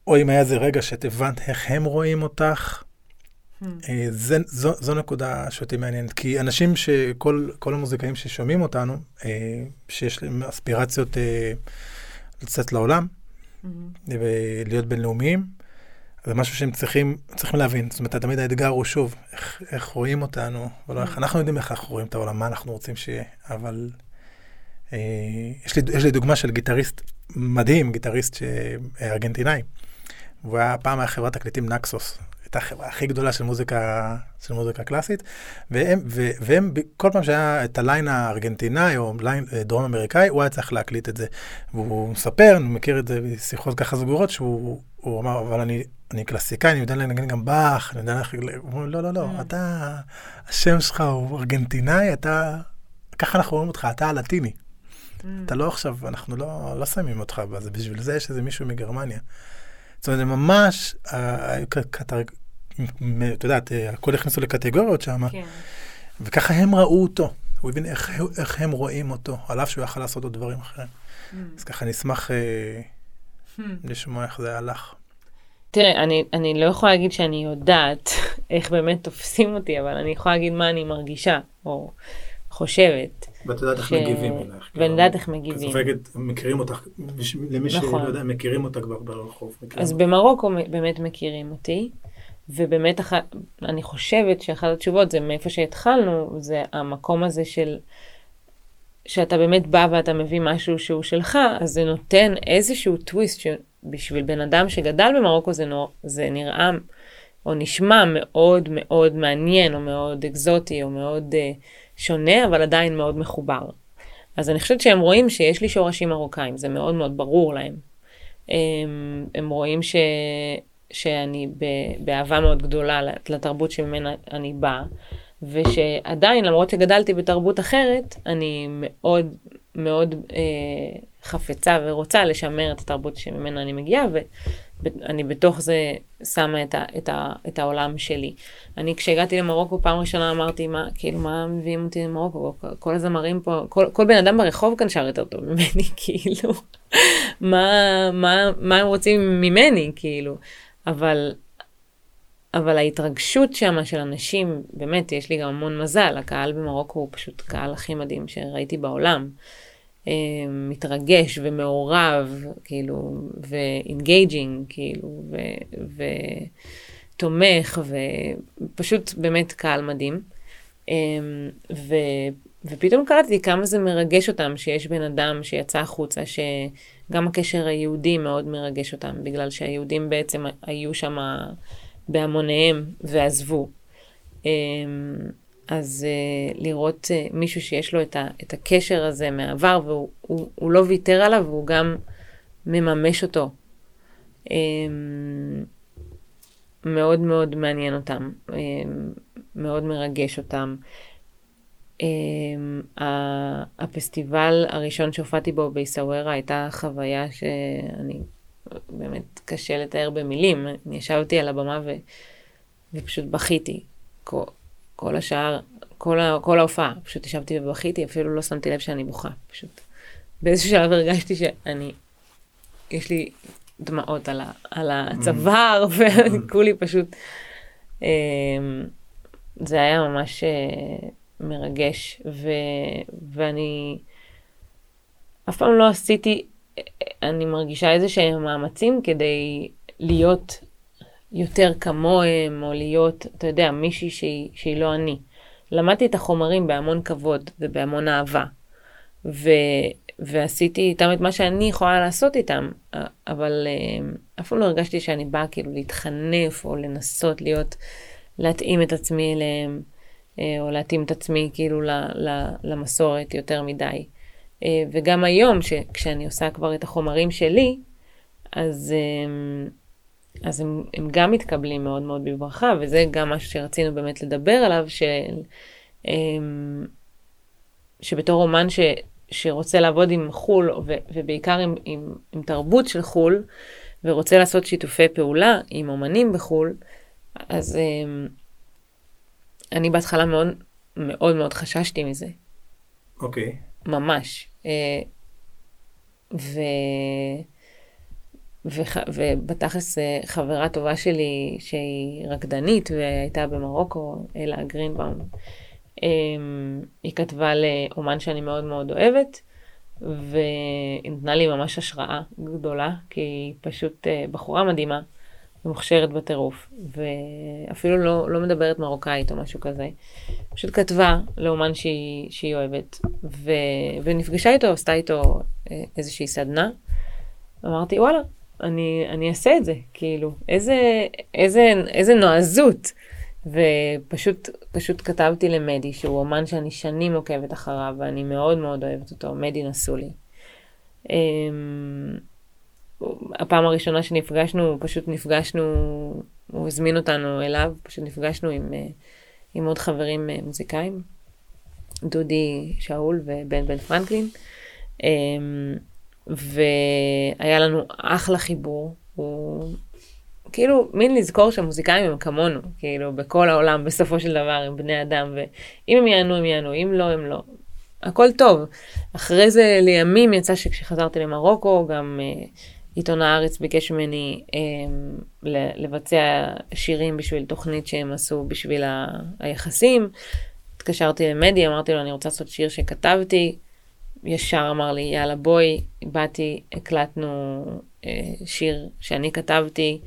או אם היה איזה רגע שאת הבנת איך הם רואים אותך, אה, זה, זו, זו נקודה שאותי מעניינת, כי אנשים שכל כל המוזיקאים ששומעים אותנו, אה, שיש להם אספירציות אה, לצאת לעולם ולהיות בינלאומיים, זה משהו שהם צריכים, צריכים להבין. זאת אומרת, תמיד האתגר הוא שוב, איך, איך רואים אותנו, ולא איך אנחנו יודעים איך אנחנו רואים את העולם, מה אנחנו רוצים שיהיה, אבל יש, לי, יש לי דוגמה של גיטריסט מדהים, גיטריסט ארגנטינאי. והוא היה פעם היה חברת תקליטים נקסוס, הייתה החברה הכי גדולה של מוזיקה, של מוזיקה קלאסית, והם, ו, והם, כל פעם שהיה את הליין הארגנטינאי או ליין אה, דרום אמריקאי, הוא היה צריך להקליט את זה. והוא מספר, אני מכיר את זה בשיחות ככה סגורות, שהוא אמר, אבל אני, אני קלאסיקאי, אני יודע לנגן גם באך, אני יודע איך... הוא אומר, לא, לא, לא, mm. אתה, השם שלך הוא ארגנטינאי, אתה, ככה אנחנו רואים אותך, אתה הלטיני. אתה לא עכשיו, אנחנו לא, לא שמים אותך בזה, בשביל זה יש איזה מישהו מגרמניה. זאת אומרת, זה ממש, את יודעת, הכל הכניסו לקטגוריות שם, כן. וככה הם ראו אותו. הוא הבין איך, איך הם רואים אותו, על אף שהוא יכל לעשות עוד דברים אחרים. Mm. אז ככה נשמח אה, mm. לשמוע איך זה הלך. תראה, אני, אני לא יכולה להגיד שאני יודעת איך באמת תופסים אותי, אבל אני יכולה להגיד מה אני מרגישה, או חושבת. ואת יודעת איך מגיבים אלייך. ואני יודעת איך מגיבים. כסופגת, מכירים אותך, למי שלא נכון. יודע, מכירים אותה כבר ברחוב. אז במרוקו באמת מכירים אותי. ובאמת. אני חושבת שאחת התשובות זה מאיפה שהתחלנו, זה המקום הזה של, שאתה באמת בא ואתה מביא משהו שהוא שלך, אז זה נותן איזשהו טוויסט שבשביל בן אדם שגדל במרוקו זה, נור... זה נראה או נשמע מאוד מאוד מעניין, או מאוד אקזוטי, או מאוד uh, שונה, אבל עדיין מאוד מחובר. אז אני חושבת שהם רואים שיש לי שורשים מרוקאים, זה מאוד מאוד ברור להם. הם, הם רואים ש, שאני באהבה מאוד גדולה לתרבות שממנה אני באה, ושעדיין, למרות שגדלתי בתרבות אחרת, אני מאוד מאוד אה, חפצה ורוצה לשמר את התרבות שממנה אני מגיעה, ואני בתוך זה שמה את, ה, את, ה, את העולם שלי. אני כשהגעתי למרוקו פעם ראשונה אמרתי, מה, כאילו, מה מביאים אותי למרוקו? כל הזמרים פה, כל, כל בן אדם ברחוב כאן שר יותר טוב ממני, כאילו, מה, מה, מה הם רוצים ממני, כאילו. אבל, אבל ההתרגשות שם של אנשים, באמת, יש לי גם המון מזל, הקהל במרוקו הוא פשוט קהל הכי מדהים שראיתי בעולם. אה, מתרגש ומעורב, כאילו, ו engaging, כאילו, ותומך, ופשוט באמת קהל מדהים. אה, ו, ופתאום קלטתי כמה זה מרגש אותם שיש בן אדם שיצא החוצה, שגם הקשר היהודי מאוד מרגש אותם, בגלל שהיהודים בעצם היו שם בהמוניהם ועזבו. אז uh, לראות uh, מישהו שיש לו את, ה, את הקשר הזה מהעבר, והוא הוא, הוא לא ויתר עליו, והוא גם מממש אותו. Um, מאוד מאוד מעניין אותם, um, מאוד מרגש אותם. Um, הפסטיבל הראשון שהופעתי בו בעיסאווירה הייתה חוויה שאני, באמת קשה לתאר במילים. אני ישבתי על הבמה ו, ופשוט בכיתי. כל, השאר, כל, ה, כל ההופעה, פשוט ישבתי ובכיתי, אפילו לא שמתי לב שאני בוכה, פשוט. באיזשהו שלב הרגשתי שאני, יש לי דמעות על, ה, על הצוואר, mm. וכולי פשוט, um, זה היה ממש... Uh, מרגש, ו, ואני אף פעם לא עשיתי, אני מרגישה איזה שהם מאמצים כדי להיות יותר כמוהם, או להיות, אתה יודע, מישהי שהיא, שהיא לא אני. למדתי את החומרים בהמון כבוד ובהמון אהבה, ו, ועשיתי איתם את מה שאני יכולה לעשות איתם, אבל אה, אף פעם לא הרגשתי שאני באה כאילו להתחנף או לנסות להיות, להתאים את עצמי אליהם. אה, או להתאים את עצמי כאילו למסורת יותר מדי. אה, וגם היום, כשאני עושה כבר את החומרים שלי, אז, אז הם, הם גם מתקבלים מאוד מאוד בברכה, וזה גם משהו שרצינו באמת לדבר עליו, ש, שבתור אומן ש, שרוצה לעבוד עם חו"ל, ו, ובעיקר עם, עם, עם תרבות של חו"ל, ורוצה לעשות שיתופי פעולה עם אומנים בחו"ל, אז אני בהתחלה מאוד מאוד מאוד חששתי מזה. אוקיי. Okay. ממש. אה, ו... ובתכלס אה, חברה טובה שלי שהיא רקדנית והייתה במרוקו, אלה גרינבאום, אמ, היא כתבה לאומן שאני מאוד מאוד אוהבת, והיא נתנה לי ממש השראה גדולה, כי היא פשוט אה, בחורה מדהימה. ומוכשרת בטירוף, ואפילו לא, לא מדברת מרוקאית או משהו כזה. פשוט כתבה לאומן שהיא, שהיא אוהבת, ו, ונפגשה איתו, עשתה איתו אה, איזושהי סדנה. אמרתי, וואלה, אני, אני אעשה את זה, כאילו, איזה, איזה, איזה נועזות. ופשוט פשוט כתבתי למדי, שהוא אומן שאני שנים עוקבת אחריו, ואני מאוד מאוד אוהבת אותו, מדי נסולי. אמ, הפעם הראשונה שנפגשנו, פשוט נפגשנו, הוא הזמין אותנו אליו, פשוט נפגשנו עם, אה, עם עוד חברים אה, מוזיקאים, דודי שאול ובן בן פרנקלין, והיה לנו אחלה חיבור. הוא כאילו מין לזכור שהמוזיקאים הם כמונו, כאילו בכל העולם בסופו של דבר הם בני אדם, ואם הם יענו הם יענו, אם לא הם לא. הכל טוב. אחרי זה לימים יצא שכשחזרתי למרוקו גם uh, עיתון הארץ ביקש ממני um, לבצע שירים בשביל תוכנית שהם עשו בשביל ה- היחסים. התקשרתי למדי, אמרתי לו אני רוצה לעשות שיר שכתבתי. ישר אמר לי יאללה בואי, באתי, הקלטנו uh, שיר שאני כתבתי.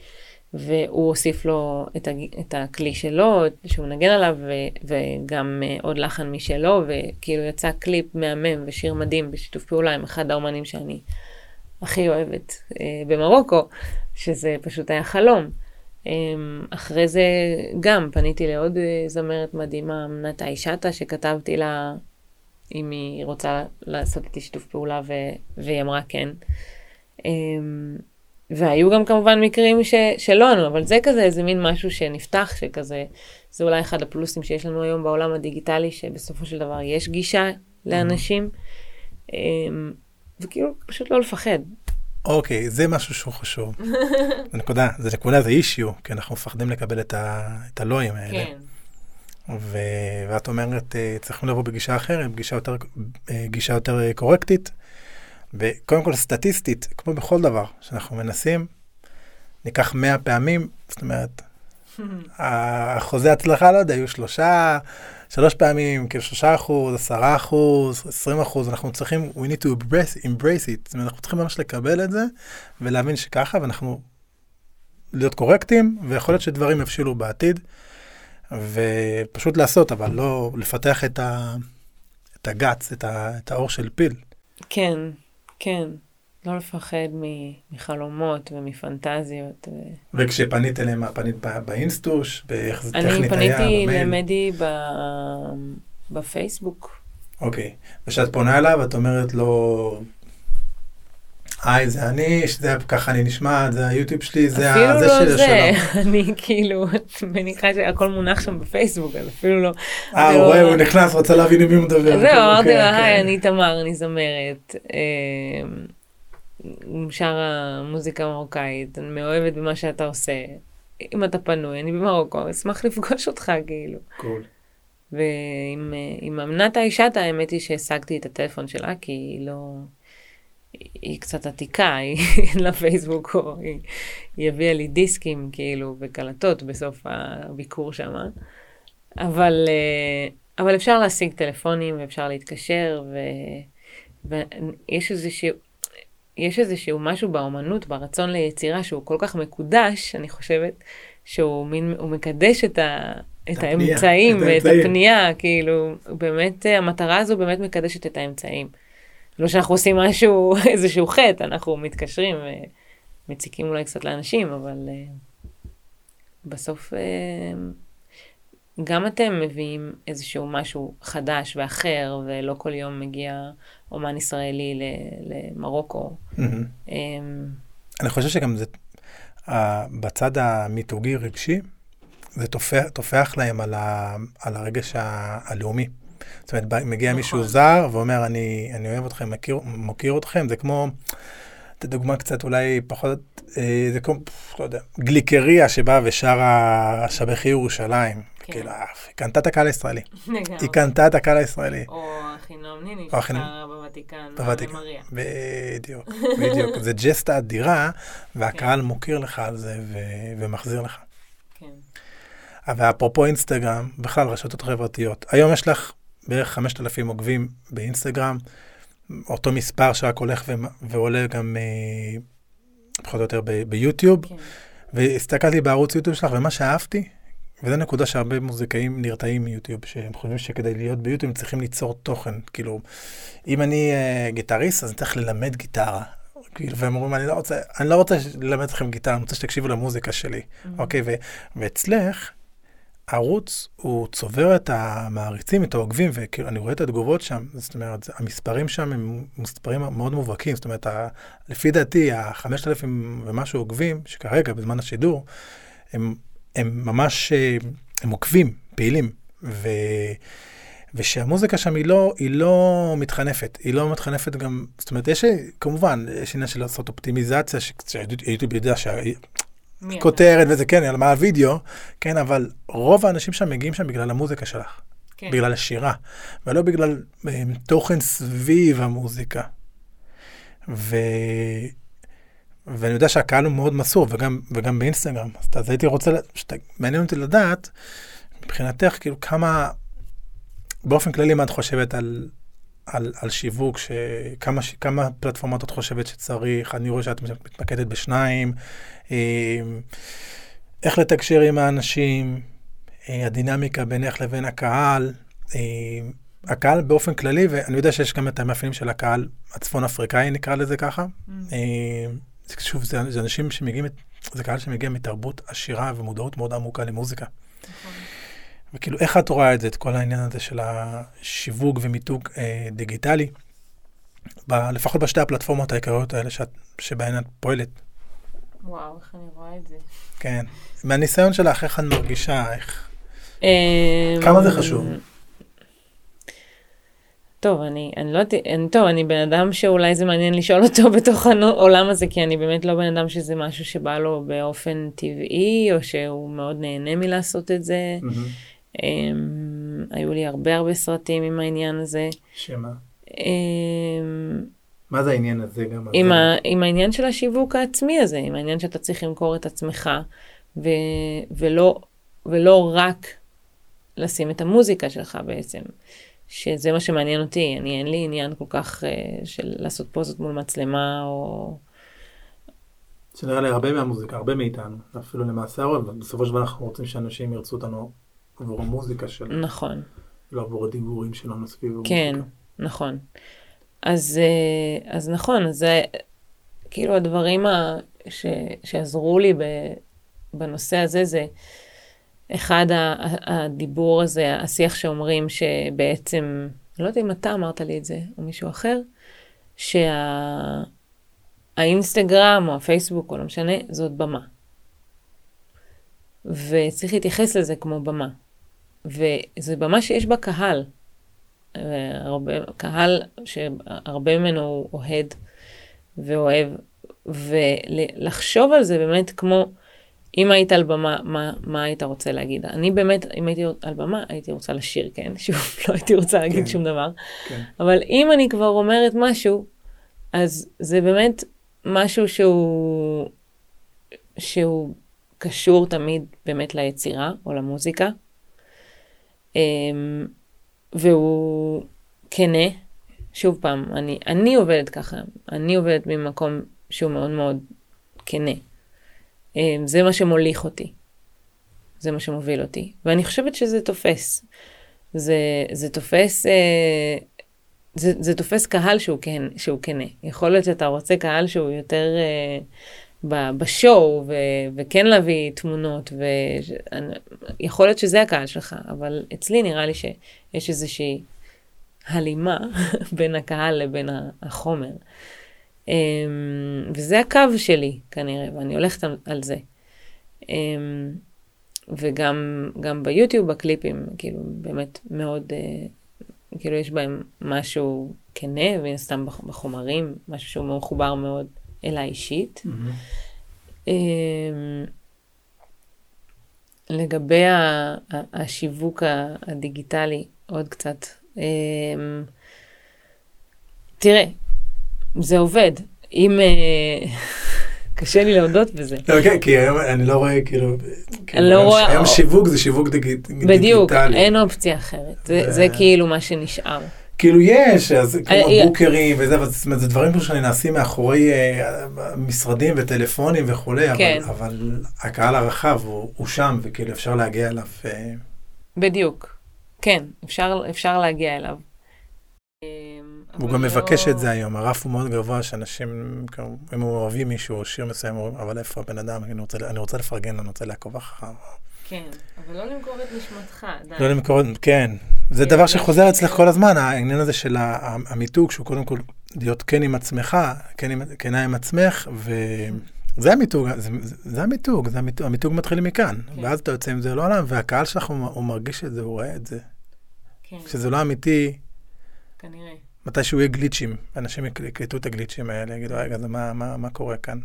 והוא הוסיף לו את, הג... את הכלי שלו, שהוא מנגן עליו, ו... וגם uh, עוד לחן משלו, וכאילו יצא קליפ מהמם ושיר מדהים בשיתוף פעולה עם אחד האומנים שאני הכי אוהבת uh, במרוקו, שזה פשוט היה חלום. Um, אחרי זה גם פניתי לעוד uh, זמרת מדהימה, מנת האישתה, שכתבתי לה אם היא רוצה לעשות איתי שיתוף פעולה, ו... והיא אמרה כן. Um, והיו גם כמובן מקרים ש, שלא ענו, אבל זה כזה איזה מין משהו שנפתח, שכזה, זה אולי אחד הפלוסים שיש לנו היום בעולם הדיגיטלי, שבסופו של דבר יש גישה לאנשים, אמ, וכאילו פשוט לא לפחד. אוקיי, okay, זה משהו שהוא חשוב. זה נקודה, זה נקודה, זה אישיו, כי אנחנו מפחדים לקבל את, ה, את הלואים האלה. כן. ו... ואת אומרת, אה, צריכים לבוא בגישה אחרת, גישה יותר, אה, גישה יותר אה, קורקטית. וקודם כל סטטיסטית, כמו בכל דבר שאנחנו מנסים, ניקח 100 פעמים, זאת אומרת, אחוזי הצלחה, לא יודע, היו שלושה, שלוש פעמים, כאילו שלושה אחוז, עשרה אחוז, עשרים אחוז, אנחנו צריכים, we need to embrace, embrace it, זאת אומרת, אנחנו צריכים ממש לקבל את זה, ולהבין שככה, ואנחנו להיות קורקטים, ויכול להיות שדברים יבשילו בעתיד, ופשוט לעשות, אבל לא לפתח את, ה, את הגץ, את, ה, את האור של פיל. כן, כן, לא לפחד מחלומות ומפנטזיות. ו... וכשפנית אליהם, פנית באינסטוש? באיך זה טכנית היה? אני פניתי למדי ב... בפייסבוק. אוקיי, וכשאת פונה אליו, את אומרת לו, היי, זה אני, שזה ככה אני נשמע, זה היוטיוב שלי, זה ה... אפילו לא זה, אני כאילו, מניחה שהכל מונח שם בפייסבוק, אז אפילו לא. אה, הוא רואה, הוא נכנס, רוצה להבין עם מי הוא מדבר. זהו, אמרתי לו, היי, אני תמר, אני זמרת. שר המוזיקה המרוקאית, אני מאוהבת במה שאתה עושה. אם אתה פנוי, אני במרוקו, אשמח לפגוש אותך, כאילו. קול. ועם אמנת האישת, האמת היא שהשגתי את הטלפון שלה, כי היא לא... היא קצת עתיקה, היא אין לה פייסבוק, או היא, היא הביאה לי דיסקים כאילו וקלטות בסוף הביקור שם. אבל, אה, אבל אפשר להשיג טלפונים ואפשר להתקשר, ו, ויש איזשהו, יש איזשהו משהו באומנות, ברצון ליצירה שהוא כל כך מקודש, אני חושבת, שהוא מין, הוא מקדש את, ה, את, את האמצעים את ואת הפנייה, כאילו, באמת, המטרה הזו באמת מקדשת את האמצעים. לא שאנחנו עושים משהו, איזשהו חטא, אנחנו מתקשרים ומציקים אולי קצת לאנשים, אבל uh, בסוף uh, גם אתם מביאים איזשהו משהו חדש ואחר, ולא כל יום מגיע אומן ישראלי למרוקו. אני חושב שגם זה, בצד המיתוגי רגשי, זה תופח, להם על הרגש הלאומי. זאת אומרת, מגיע נכון. מישהו זר ואומר, אני, אני אוהב אתכם, מכיר, מוקיר אתכם, זה כמו, את הדוגמה קצת אולי פחות, אה, זה כמו, לא יודע, גליקריה שבאה ושרה שבחי ירושלים. כן. כאילו, היא קנתה את הקהל הישראלי. היא קנתה את הקהל הישראלי. או אחינום ניני ששרה בוותיקן, בוותיקן. בדיוק, בדיוק. זה ג'סטה אדירה, והקהל כן. מוקיר לך על זה ומחזיר לך. כן. ואפרופו אינסטגרם, בכלל רשתות חברתיות, היום יש לך בערך 5,000 עוקבים באינסטגרם, אותו מספר שרק הולך ו- ועולה גם אה, פחות או יותר ב- ביוטיוב. כן. והסתכלתי בערוץ יוטיוב שלך, ומה שאהבתי, וזו נקודה שהרבה מוזיקאים נרתעים מיוטיוב, שהם חושבים שכדי להיות ביוטיוב הם צריכים ליצור תוכן. כאילו, אם אני uh, גיטריסט, אז אני צריך ללמד גיטרה. כאילו, והם אומרים, אני לא רוצה, אני לא רוצה ללמד אתכם גיטרה, אני רוצה שתקשיבו למוזיקה שלי. Mm-hmm. אוקיי, ו- ואצלך, הערוץ הוא צובר את המעריצים, את העוקבים, וכאילו אני רואה את התגובות שם, זאת אומרת, המספרים שם הם מספרים מאוד מובהקים, זאת אומרת, לפי דעתי, החמשת אלפים ומשהו עוקבים, שכרגע, בזמן השידור, הם, הם ממש, הם עוקבים, פעילים, ו... ושהמוזיקה שם היא לא, היא לא מתחנפת, היא לא מתחנפת גם, זאת אומרת, יש כמובן, יש עניין של לעשות אופטימיזציה, שיוטיוב יודע כותרת וזה כן, על מה הווידאו, כן, אבל רוב האנשים שם מגיעים שם בגלל המוזיקה שלך, כן. בגלל השירה, ולא בגלל אה, תוכן סביב המוזיקה. ו... ואני יודע שהקהל הוא מאוד מסור, וגם, וגם באינסטגרם, אז, אז הייתי רוצה, שת... מעניין אותי לדעת, מבחינתך, כאילו כמה, באופן כללי, מה את חושבת על, על, על שיווק, שכמה, כמה פלטפורמות את חושבת שצריך, אני רואה שאת מתמקדת בשניים, אה, איך לתקשר עם האנשים, אה, הדינמיקה בינך לבין הקהל, אה, הקהל באופן כללי, ואני יודע שיש גם את המאפיינים של הקהל הצפון אפריקאי, נקרא לזה ככה. Mm. שוב, זה, זה אנשים שמגיעים, זה קהל שמגיע מתרבות עשירה ומודעות מאוד עמוקה למוזיקה. נכון. וכאילו, איך את רואה את זה, את כל העניין הזה של השיווק ומיתוג אה, דיגיטלי, ב, לפחות בשתי הפלטפורמות העיקריות האלה שאת, שבהן את פועלת? וואו, איך אני רואה את זה. כן. מהניסיון שלך, איך את מרגישה, איך... אמ, כמה זה חשוב? טוב, אני, אני לא יודעת, טוב, אני בן אדם שאולי זה מעניין לשאול אותו בתוך העולם הזה, כי אני באמת לא בן אדם שזה משהו שבא לו באופן טבעי, או שהוא מאוד נהנה מלעשות את זה. Mm-hmm. Um, היו לי הרבה הרבה סרטים עם העניין הזה. שמה? Um, מה זה העניין הזה גם? עם, ה, עם העניין של השיווק העצמי הזה, עם העניין שאתה צריך למכור את עצמך, ו, ולא, ולא רק לשים את המוזיקה שלך בעצם. שזה מה שמעניין אותי, אני אין לי עניין כל כך uh, של לעשות פוזות מול מצלמה או... שנראה לי הרבה מהמוזיקה, הרבה מאיתנו, אפילו למעשה הרוב, בסופו של דבר אנחנו רוצים שאנשים ירצו אותנו עבור המוזיקה שלנו. נכון. לא עבור הדיבורים שלנו סביב המוזיקה. כן, נכון. אז, uh, אז נכון, אז זה כאילו הדברים ה, ש, שעזרו לי ב, בנושא הזה, זה אחד, הדיבור הזה, השיח שאומרים שבעצם, אני לא יודעת אם אתה אמרת לי את זה, או מישהו אחר, שהאינסטגרם שה... או הפייסבוק, או לא משנה, זאת במה. וצריך להתייחס לזה כמו במה. וזו במה שיש בה קהל. הרבה, קהל שהרבה ממנו הוא אוהד ואוהב, ולחשוב על זה באמת כמו אם היית על במה, מה, מה היית רוצה להגיד? אני באמת, אם הייתי על במה, הייתי רוצה לשיר, כן? שוב, לא הייתי רוצה להגיד כן, שום דבר. כן. אבל אם אני כבר אומרת משהו, אז זה באמת משהו שהוא, שהוא קשור תמיד באמת ליצירה או למוזיקה. אמ, והוא כנה. שוב פעם, אני, אני עובדת ככה, אני עובדת ממקום שהוא מאוד מאוד כנה. אמ, זה מה שמוליך אותי. זה מה שמוביל אותי. ואני חושבת שזה תופס. זה, זה תופס, אה, זה, זה תופס קהל שהוא, כן, שהוא כנה. יכול להיות שאתה רוצה קהל שהוא יותר אה, בשואו, ו, וכן להביא תמונות, ויכול להיות שזה הקהל שלך, אבל אצלי נראה לי שיש איזושהי הלימה בין הקהל לבין החומר. Um, וזה הקו שלי כנראה, ואני הולכת על, זה. Um, וגם ביוטיוב, בקליפים, כאילו, באמת מאוד, uh, כאילו, יש בהם משהו כנה, ומן הסתם בחומרים, משהו שהוא מחובר מאוד אליי אישית. Mm-hmm. Um, לגבי השיווק הדיגיטלי, עוד קצת. Um, תראה, זה עובד. אם... אה, קשה לי להודות בזה. לא, כן, כי היום אני לא רואה, כאילו... אני לא רואה... היום שיווק זה שיווק דיגיטלי. בדיוק, אין אופציה אחרת. זה כאילו מה שנשאר. כאילו יש, אז כמו אה, בוקרים וזה, אבל זאת אומרת, זה דברים שנעשים מאחורי אה, משרדים וטלפונים וכולי, כן. אבל הקהל הרחב הוא שם, וכאילו אפשר להגיע אליו. בדיוק, כן, אפשר להגיע אליו. הוא גם מבקש את לא- זה היום, הרף הוא מאוד גבוה, שאנשים, אם הם אוהבים מישהו או שיר מסוים, אומרים, אבל איפה הבן אדם, אני רוצה, אני רוצה לפרגן, אני רוצה לעקוב אחריו. כן, אבל לא למכור את נשמתך, לא למכור, כן. זה דבר שחוזר אצלך כל הזמן, העניין הזה של המיתוג, שהוא קודם כל להיות כן עם עצמך, כנה עם עצמך, וזה המיתוג, זה, זה המיתוג, זה המיתוג, המיתוג מתחיל מכאן, כן. ואז אתה יוצא עם זה לעולם, והקהל שלך, הוא, הוא מרגיש את זה, הוא רואה את זה. כן, שזה לא אמיתי, כנראה. מתישהו יהיה גליצ'ים, אנשים יק- יקלטו את הגליצ'ים האלה, יגידו, רגע, מה, מה קורה כאן?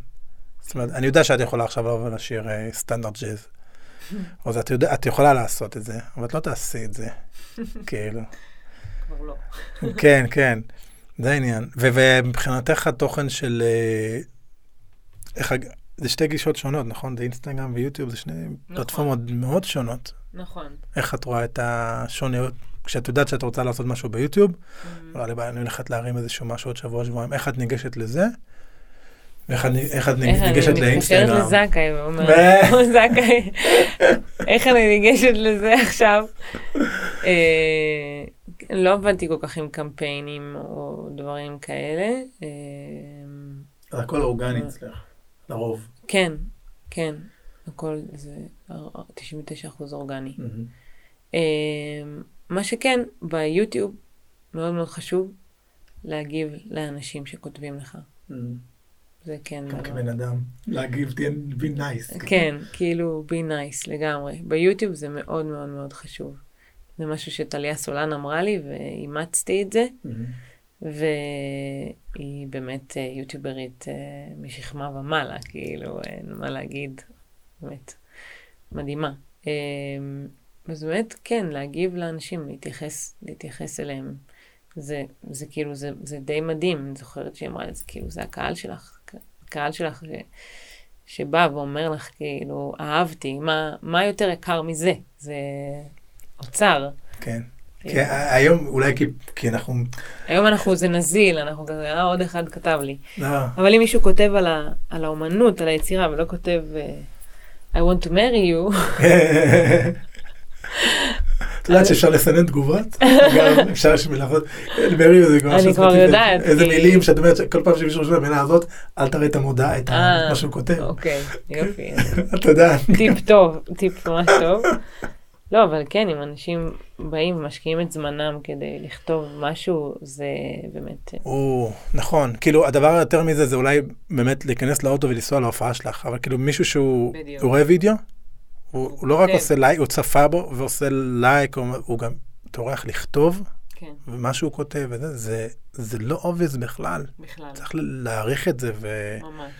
זאת אומרת, אני יודע שאת יכולה עכשיו לבוא ולשיר אה, סטנדרט ג'אז, או זה, את, יודע, את יכולה לעשות את זה, אבל את לא תעשי את זה, כאילו. כבר לא. כן, כן, זה העניין. ומבחינתך התוכן של... אה, איך, זה שתי גישות שונות, נכון? זה אינסטגרם ויוטיוב, זה שני פלטפורמות מאוד שונות. נכון. איך את רואה את השוניות? כשאת יודעת שאת רוצה לעשות משהו ביוטיוב, לא לי בעיה, אני הולכת להרים איזשהו משהו עוד שבוע, שבועיים, איך את ניגשת לזה? ואיך את, איך את איך ניגשת אני מתקשרת לאינסטגרם? לזכאי ואומרת, זכאי, איך אני ניגשת לזה עכשיו? אה, לא עבדתי כל כך עם קמפיינים או דברים כאלה. אה, זה הכל אורגני אצלך, לרוב. כן, כן, הכל זה 99% אורגני. אה, מה שכן, ביוטיוב מאוד מאוד חשוב להגיב לאנשים שכותבים לך. זה כן. גם. כבן אדם, להגיב, תהיה be nice. כן, כאילו be nice לגמרי. ביוטיוב זה מאוד מאוד מאוד חשוב. זה משהו שטליה סולן אמרה לי ואימצתי את זה, והיא באמת אה, יוטיוברית אה, משכמה ומעלה, כאילו, אין מה להגיד, באמת, מדהימה. אה, אז באמת, כן, להגיב לאנשים, להתייחס, להתייחס אליהם. זה, זה כאילו, זה, זה די מדהים. אני זוכרת שהיא אמרה, זה כאילו, זה הקהל שלך, הקהל שלך ש, שבא ואומר לך, כאילו, אהבתי, מה, מה יותר יקר מזה? זה אוצר. כן. כאילו. כי היום אולי כי, כי אנחנו, היום אנחנו, זה נזיל, אנחנו כזה, אה, עוד אחד כתב לי. לא, אבל אם מישהו כותב על, ה, על האומנות, על היצירה, ולא כותב אה, I want to marry you, את יודעת שאפשר לסנן תגובות? גם אפשר לעשות, מרי זה כבר אני כבר יודעת, איזה מילים שאת אומרת שכל פעם שמישהו רושם במילה הזאת, אל תראה את המודעה, את אה, מה שהוא כותב. אוקיי, יופי. את יודעת. טיפ טוב, טיפ ממש טוב. לא, אבל כן, אם אנשים באים ומשקיעים את זמנם כדי לכתוב משהו, זה באמת... אה, או, נכון, כאילו הדבר היותר מזה זה אולי באמת להיכנס לאוטו ולנסוע להופעה שלך, אבל כאילו מישהו שהוא בדיוק. הוא רואה וידאו, הוא הוא לא רק כותב. עושה לייק, הוא צפה בו ועושה לייק, הוא- הוא גם טורח לכתוב, כן, ומה שהוא כותב, וזה, זה, זה לא obvious בכלל. בכלל, צריך להעריך את זה, ממש.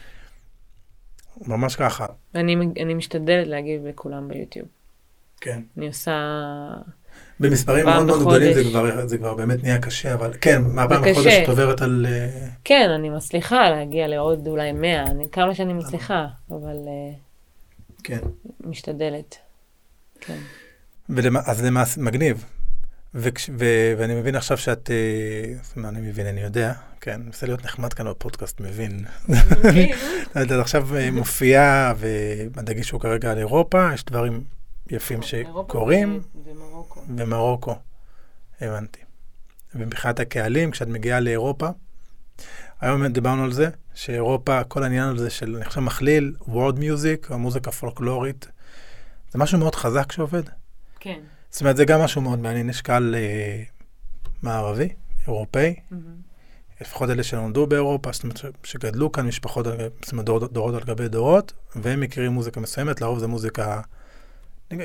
וממש ככה. אני, אני משתדלת להגיב לכולם ביוטיוב. כן. אני עושה... במספרים מאוד מאוד גדולים זה. כבר, זה כבר באמת נהיה קשה, אבל כן, מהפעם בחודש. את עוברת על... אה, כן, אני מצליחה להגיע לעוד אולי 100, אני, כמה שאני מצליחה, אבל uh, כן. משתדלת. כן. ולמ... אז זה מס... מגניב. וכש... ו... ואני מבין עכשיו שאת, אה, זאת אומרת, אני מבין, אני יודע, כן, מנסה להיות נחמד כאן בפודקאסט, מבין. את עכשיו אה, מופיעה, והדגש הוא כרגע על אירופה, יש דברים יפים שקורים, ו- ומרוקו. ומרוקו, הבנתי. ומבחינת הקהלים, כשאת מגיעה לאירופה, היום דיברנו על זה, שאירופה, כל העניין הזה של, אני חושב, מכליל, וורד מיוזיק, המוזיקה פולקלורית, זה משהו מאוד חזק שעובד. כן. זאת אומרת, זה גם משהו מאוד מעניין, יש קהל אה, מערבי, אירופאי, לפחות אלה שנולדו באירופה, זאת אומרת, שגדלו כאן משפחות, זאת אומרת, דורות, דורות על גבי דורות, והם מכירים מוזיקה מסוימת, לרוב זה מוזיקה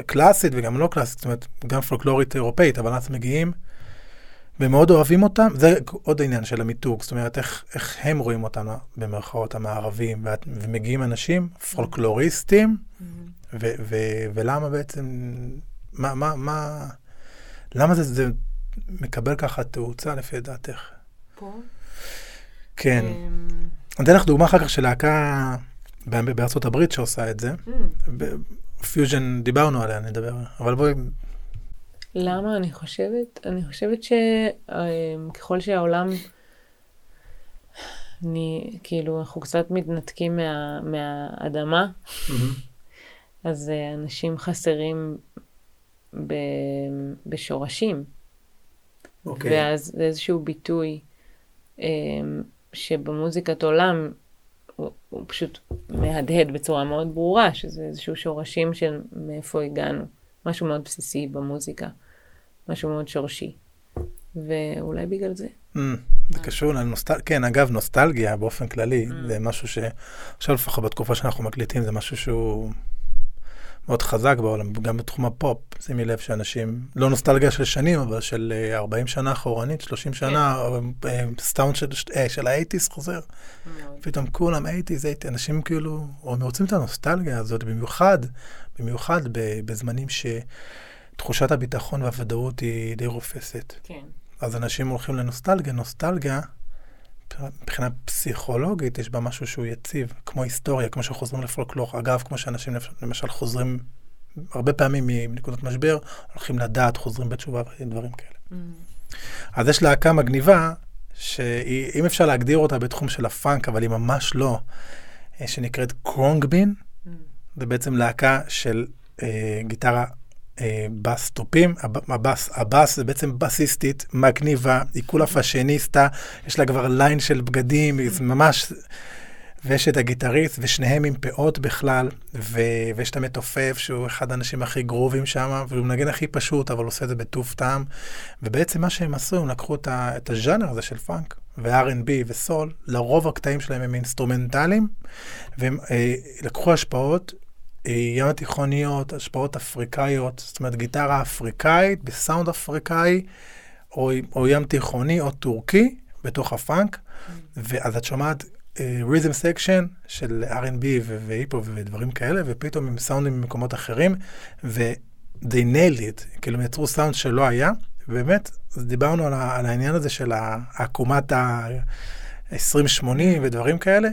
קלאסית וגם לא קלאסית, זאת אומרת, גם פולקלורית אירופאית, אבל אז מגיעים ומאוד אוהבים אותם, זה עוד עניין של המיתוג, זאת אומרת, איך, איך הם רואים אותם, במרכאות המערבים, ומגיעים אנשים, פולקלוריסטים, ו- ו- ולמה בעצם, מה, מה, מה, למה זה, זה מקבל ככה תאוצה לפי דעתך? פה? כן. אמ, אני אתן לך דוגמה אחר כך של להקה בארצות הברית שעושה את זה. פיוז'ן, דיברנו עליה, נדבר, אבל בואי, למה אני חושבת? אני חושבת שככל שהעולם, אני, כאילו, אנחנו קצת מתנתקים מה, מהאדמה, אז אה, אנשים חסרים ב, בשורשים. אוקיי. ואז זה איזשהו ביטוי אה, שבמוזיקת עולם הוא, הוא פשוט מהדהד בצורה מאוד ברורה, שזה איזשהו שורשים של מאיפה הגענו. משהו מאוד בסיסי במוזיקה, משהו מאוד שורשי. ואולי בגלל זה. Mm, זה קשור לנוסטלגיה, כן, אגב, נוסטלגיה באופן כללי, זה משהו ש... עכשיו לפחות בתקופה שאנחנו מקליטים, זה משהו שהוא מאוד חזק בעולם, גם בתחום הפופ. שימי לב שאנשים, לא נוסטלגיה של שנים, אבל של 40 שנה אחורנית, 30 שנה, סאונד של, של ה eighties חוזר. פתאום כולם eighties, eighties, אנשים כאילו, או רוצים את הנוסטלגיה הזאת, במיוחד, במיוחד בזמנים שתחושת הביטחון והוודאות היא די רופסת. כן. אז אנשים הולכים לנוסטלגיה, נוסטלגיה, מבחינה פסיכולוגית יש בה משהו שהוא יציב, כמו היסטוריה, כמו שחוזרים לפולקלור. אגב, כמו שאנשים למשל חוזרים הרבה פעמים מנקודות משבר, הולכים לדעת, חוזרים בתשובה ודברים כאלה. Mm. אז יש להקה מגניבה, שאם אפשר להגדיר אותה בתחום של הפאנק, אבל היא ממש לא, אה, שנקראת קרונגבין. Mm. זה בעצם להקה של אה, גיטרה בס תופים, הבס, הבס זה בעצם בסיסטית, מגניבה, היא כולה פאשיניסטה, יש לה כבר ליין של בגדים, זה ממש... ויש את הגיטריסט, ושניהם עם פאות בכלל, ו... ויש את המתופף, שהוא אחד האנשים הכי groovy ם שם, והוא מנגן הכי פשוט, אבל עושה את זה בטוב טעם. ובעצם מה שהם עשו, הם לקחו את, ה... את הז'אנר הזה של פאנק, ו-R&B ו soul, לרוב הקטעים שלהם הם אינסטרומנטליים, והם אה, לקחו השפעות ים התיכוניות, השפעות אפריקאיות, זאת אומרת גיטרה אפריקאית בסאונד אפריקאי, או, או ים תיכוני או טורקי בתוך ה funk, mm. ואז את שומעת rhythm uh, section של R&B והיפ הופ ודברים כאלה, ופתאום עם סאונדים ממקומות אחרים, ו-they nailed it, כאילו הם יצרו סאונד שלא היה, ובאמת, דיברנו על, על העניין הזה של העקומת ה-2080 ודברים כאלה,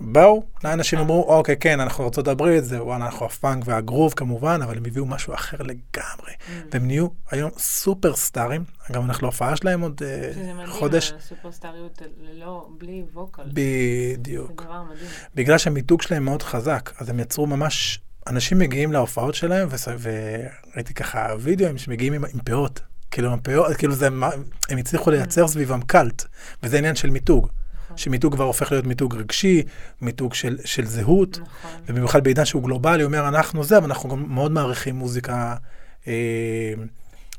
באו, לאנשים אמרו, אוקיי, כן, אנחנו ארצות הברית, זה וואלה, אנחנו הפאנק והגרוב כמובן, אבל הם הביאו משהו אחר לגמרי. Mm. והם נהיו היום סופר סטארים, אגב, אנחנו להופעה שלהם עוד uh, חודש. שזה מדהים, סופר סטאריות ללא, בלי ווקל. בדיוק. זה דבר מדהים. בגלל שהמיתוג שלהם מאוד חזק, אז הם יצרו ממש, אנשים מגיעים להופעות שלהם, וראיתי ככה וידאוים שמגיעים עם, עם פאות. כאילו, הפאות, כאילו זה, הם הצליחו לייצר סביבם קאלט, וזה עניין של מיתוג. נכון. שמיתוג כבר הופך להיות מיתוג רגשי, מיתוג של, של זהות, נכון. ובמיוחד בעידן שהוא גלובלי, אומר, אנחנו זה, אבל אנחנו גם מאוד מעריכים מוזיקה אה,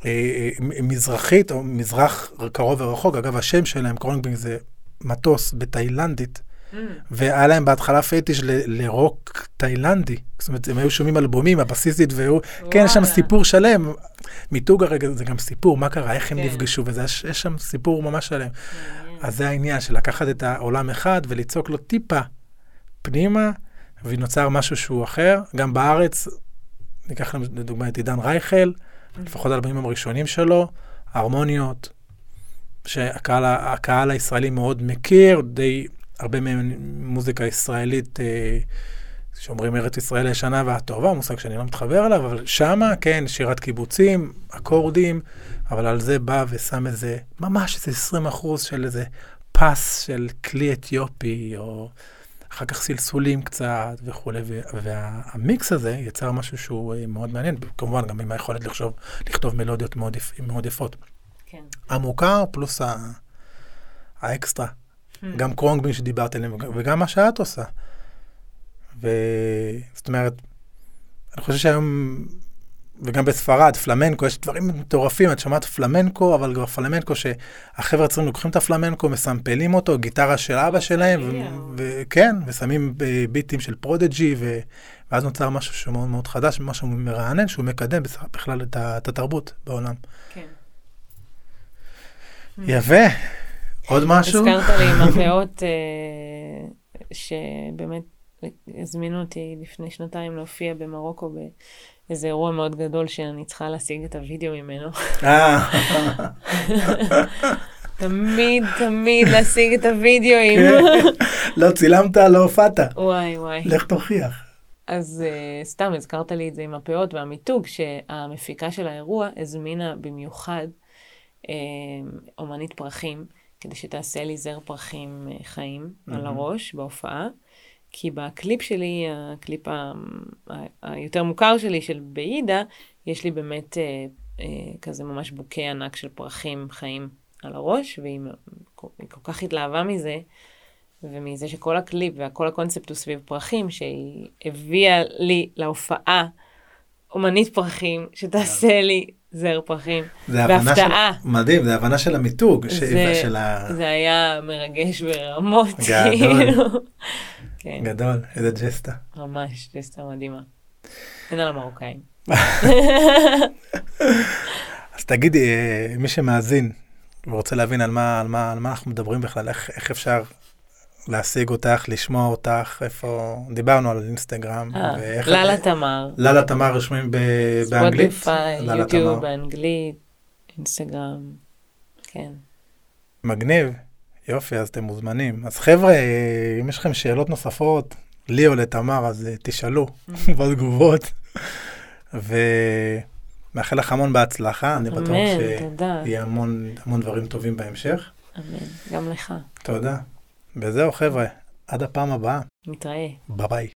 אה, אה, מזרחית, או מזרח קרוב ורחוק. אגב, השם שלהם, קרונגבינג, זה מטוס בתאילנדית. Mm. והיה להם בהתחלה פטיש לרוק תאילנדי. זאת אומרת, הם היו שומעים אלבומים, הבסיסית, והיו... כן, יש שם סיפור שלם. מיתוג הרגע זה גם סיפור, מה קרה, איך הם כן. נפגשו, ויש שם סיפור ממש שלם. אז זה העניין של לקחת את העולם אחד וליצוק לו טיפה פנימה, ונוצר משהו שהוא אחר. גם בארץ, ניקח לדוגמה את עידן רייכל, לפחות האלבומים הראשונים שלו, הרמוניות, שהקהל הישראלי מאוד מכיר, די הרבה מהם מוזיקה ישראלית, אה, שאומרים ארץ ישראל הישנה והטובה, מושג שאני לא מתחבר אליו, אבל שמה, כן, שירת קיבוצים, אקורדים, אבל על זה בא ושם איזה, ממש איזה 20 אחוז של איזה פס של כלי אתיופי, או אחר כך סלסולים קצת וכולי, והמיקס הזה יצר משהו שהוא אה, מאוד מעניין, כמובן גם עם היכולת לחשוב, לכתוב מלודיות מאוד, מאוד יפות. כן. המוכר פלוס ה, האקסטרה. גם קרונגבין שדיברת עליהם, וגם מה שאת עושה. וזאת אומרת, אני חושב שהיום וגם בספרד, פלמנקו, יש דברים מטורפים, את שמעת פלמנקו, אבל כבר פלמנקו שהחבר'ה הצעירים לוקחים את הפלמנקו, מסמפלים אותו, גיטרה של אבא שלהם, וכן, ושמים ביטים של פרודג'י, ואז נוצר משהו שהוא מאוד מאוד חדש, משהו מרענן, שהוא מקדם בכלל את התרבות בעולם. כן. יפה. עוד משהו? הזכרת לי עם הפאות, אה, שבאמת הזמינו אותי לפני שנתיים להופיע במרוקו איזה אירוע מאוד גדול שאני צריכה להשיג את הוידאו ממנו. אה. תמיד, תמיד להשיג את הוידאוים. כן. לא צילמת, לא הופעת. וואי, וואי. לך תוכיח. אז uh, סתם הזכרת לי את זה עם הפאות והמיתוג, שהמפיקה של האירוע הזמינה במיוחד uh, אומנית פרחים, כדי שתעשה לי זר פרחים uh, חיים mm-hmm. על הראש בהופעה. כי בקליפ שלי, הקליפ ה- היותר מוכר שלי, של בעידה, יש לי באמת אה, אה, כזה ממש בוקי ענק של פרחים חיים על הראש, והיא כל, כל כך התלהבה מזה, ומזה שכל הקליפ וכל הקונספט הוא סביב פרחים, שהיא הביאה לי להופעה אומנית פרחים, שתעשה לי זר פרחים, בהפתעה. של... מדהים, זה הבנה של המיתוג. זה, של ה... זה היה מרגש ברמות, גדול. כאילו. כן. גדול, איזה ג'סטה. ממש, ג'סטה מדהימה. אין על המרוקאים. אז תגידי, אה, מי שמאזין ורוצה להבין על מה, על מה, על מה אנחנו מדברים בכלל, איך, איך אפשר להשיג אותך, לשמוע אותך, איפה... דיברנו על אינסטגרם. אה, לאלה תמר. לאלה תמר רשומים באנגלית? ספוטיפיי, יוטיוב באנגלית, אינסטגרם, כן. מגניב, יופי, אז אתם מוזמנים. אז חבר'ה, אם יש לכם שאלות נוספות, לי או לתמר, אז אה, תשאלו בתגובות. ומאחל לך המון בהצלחה, אני בטוח שיהיה המון, המון דברים טובים בהמשך. אמן, גם לך. תודה. וזהו חבר'ה, עד הפעם הבאה. נתראה. ביי ביי.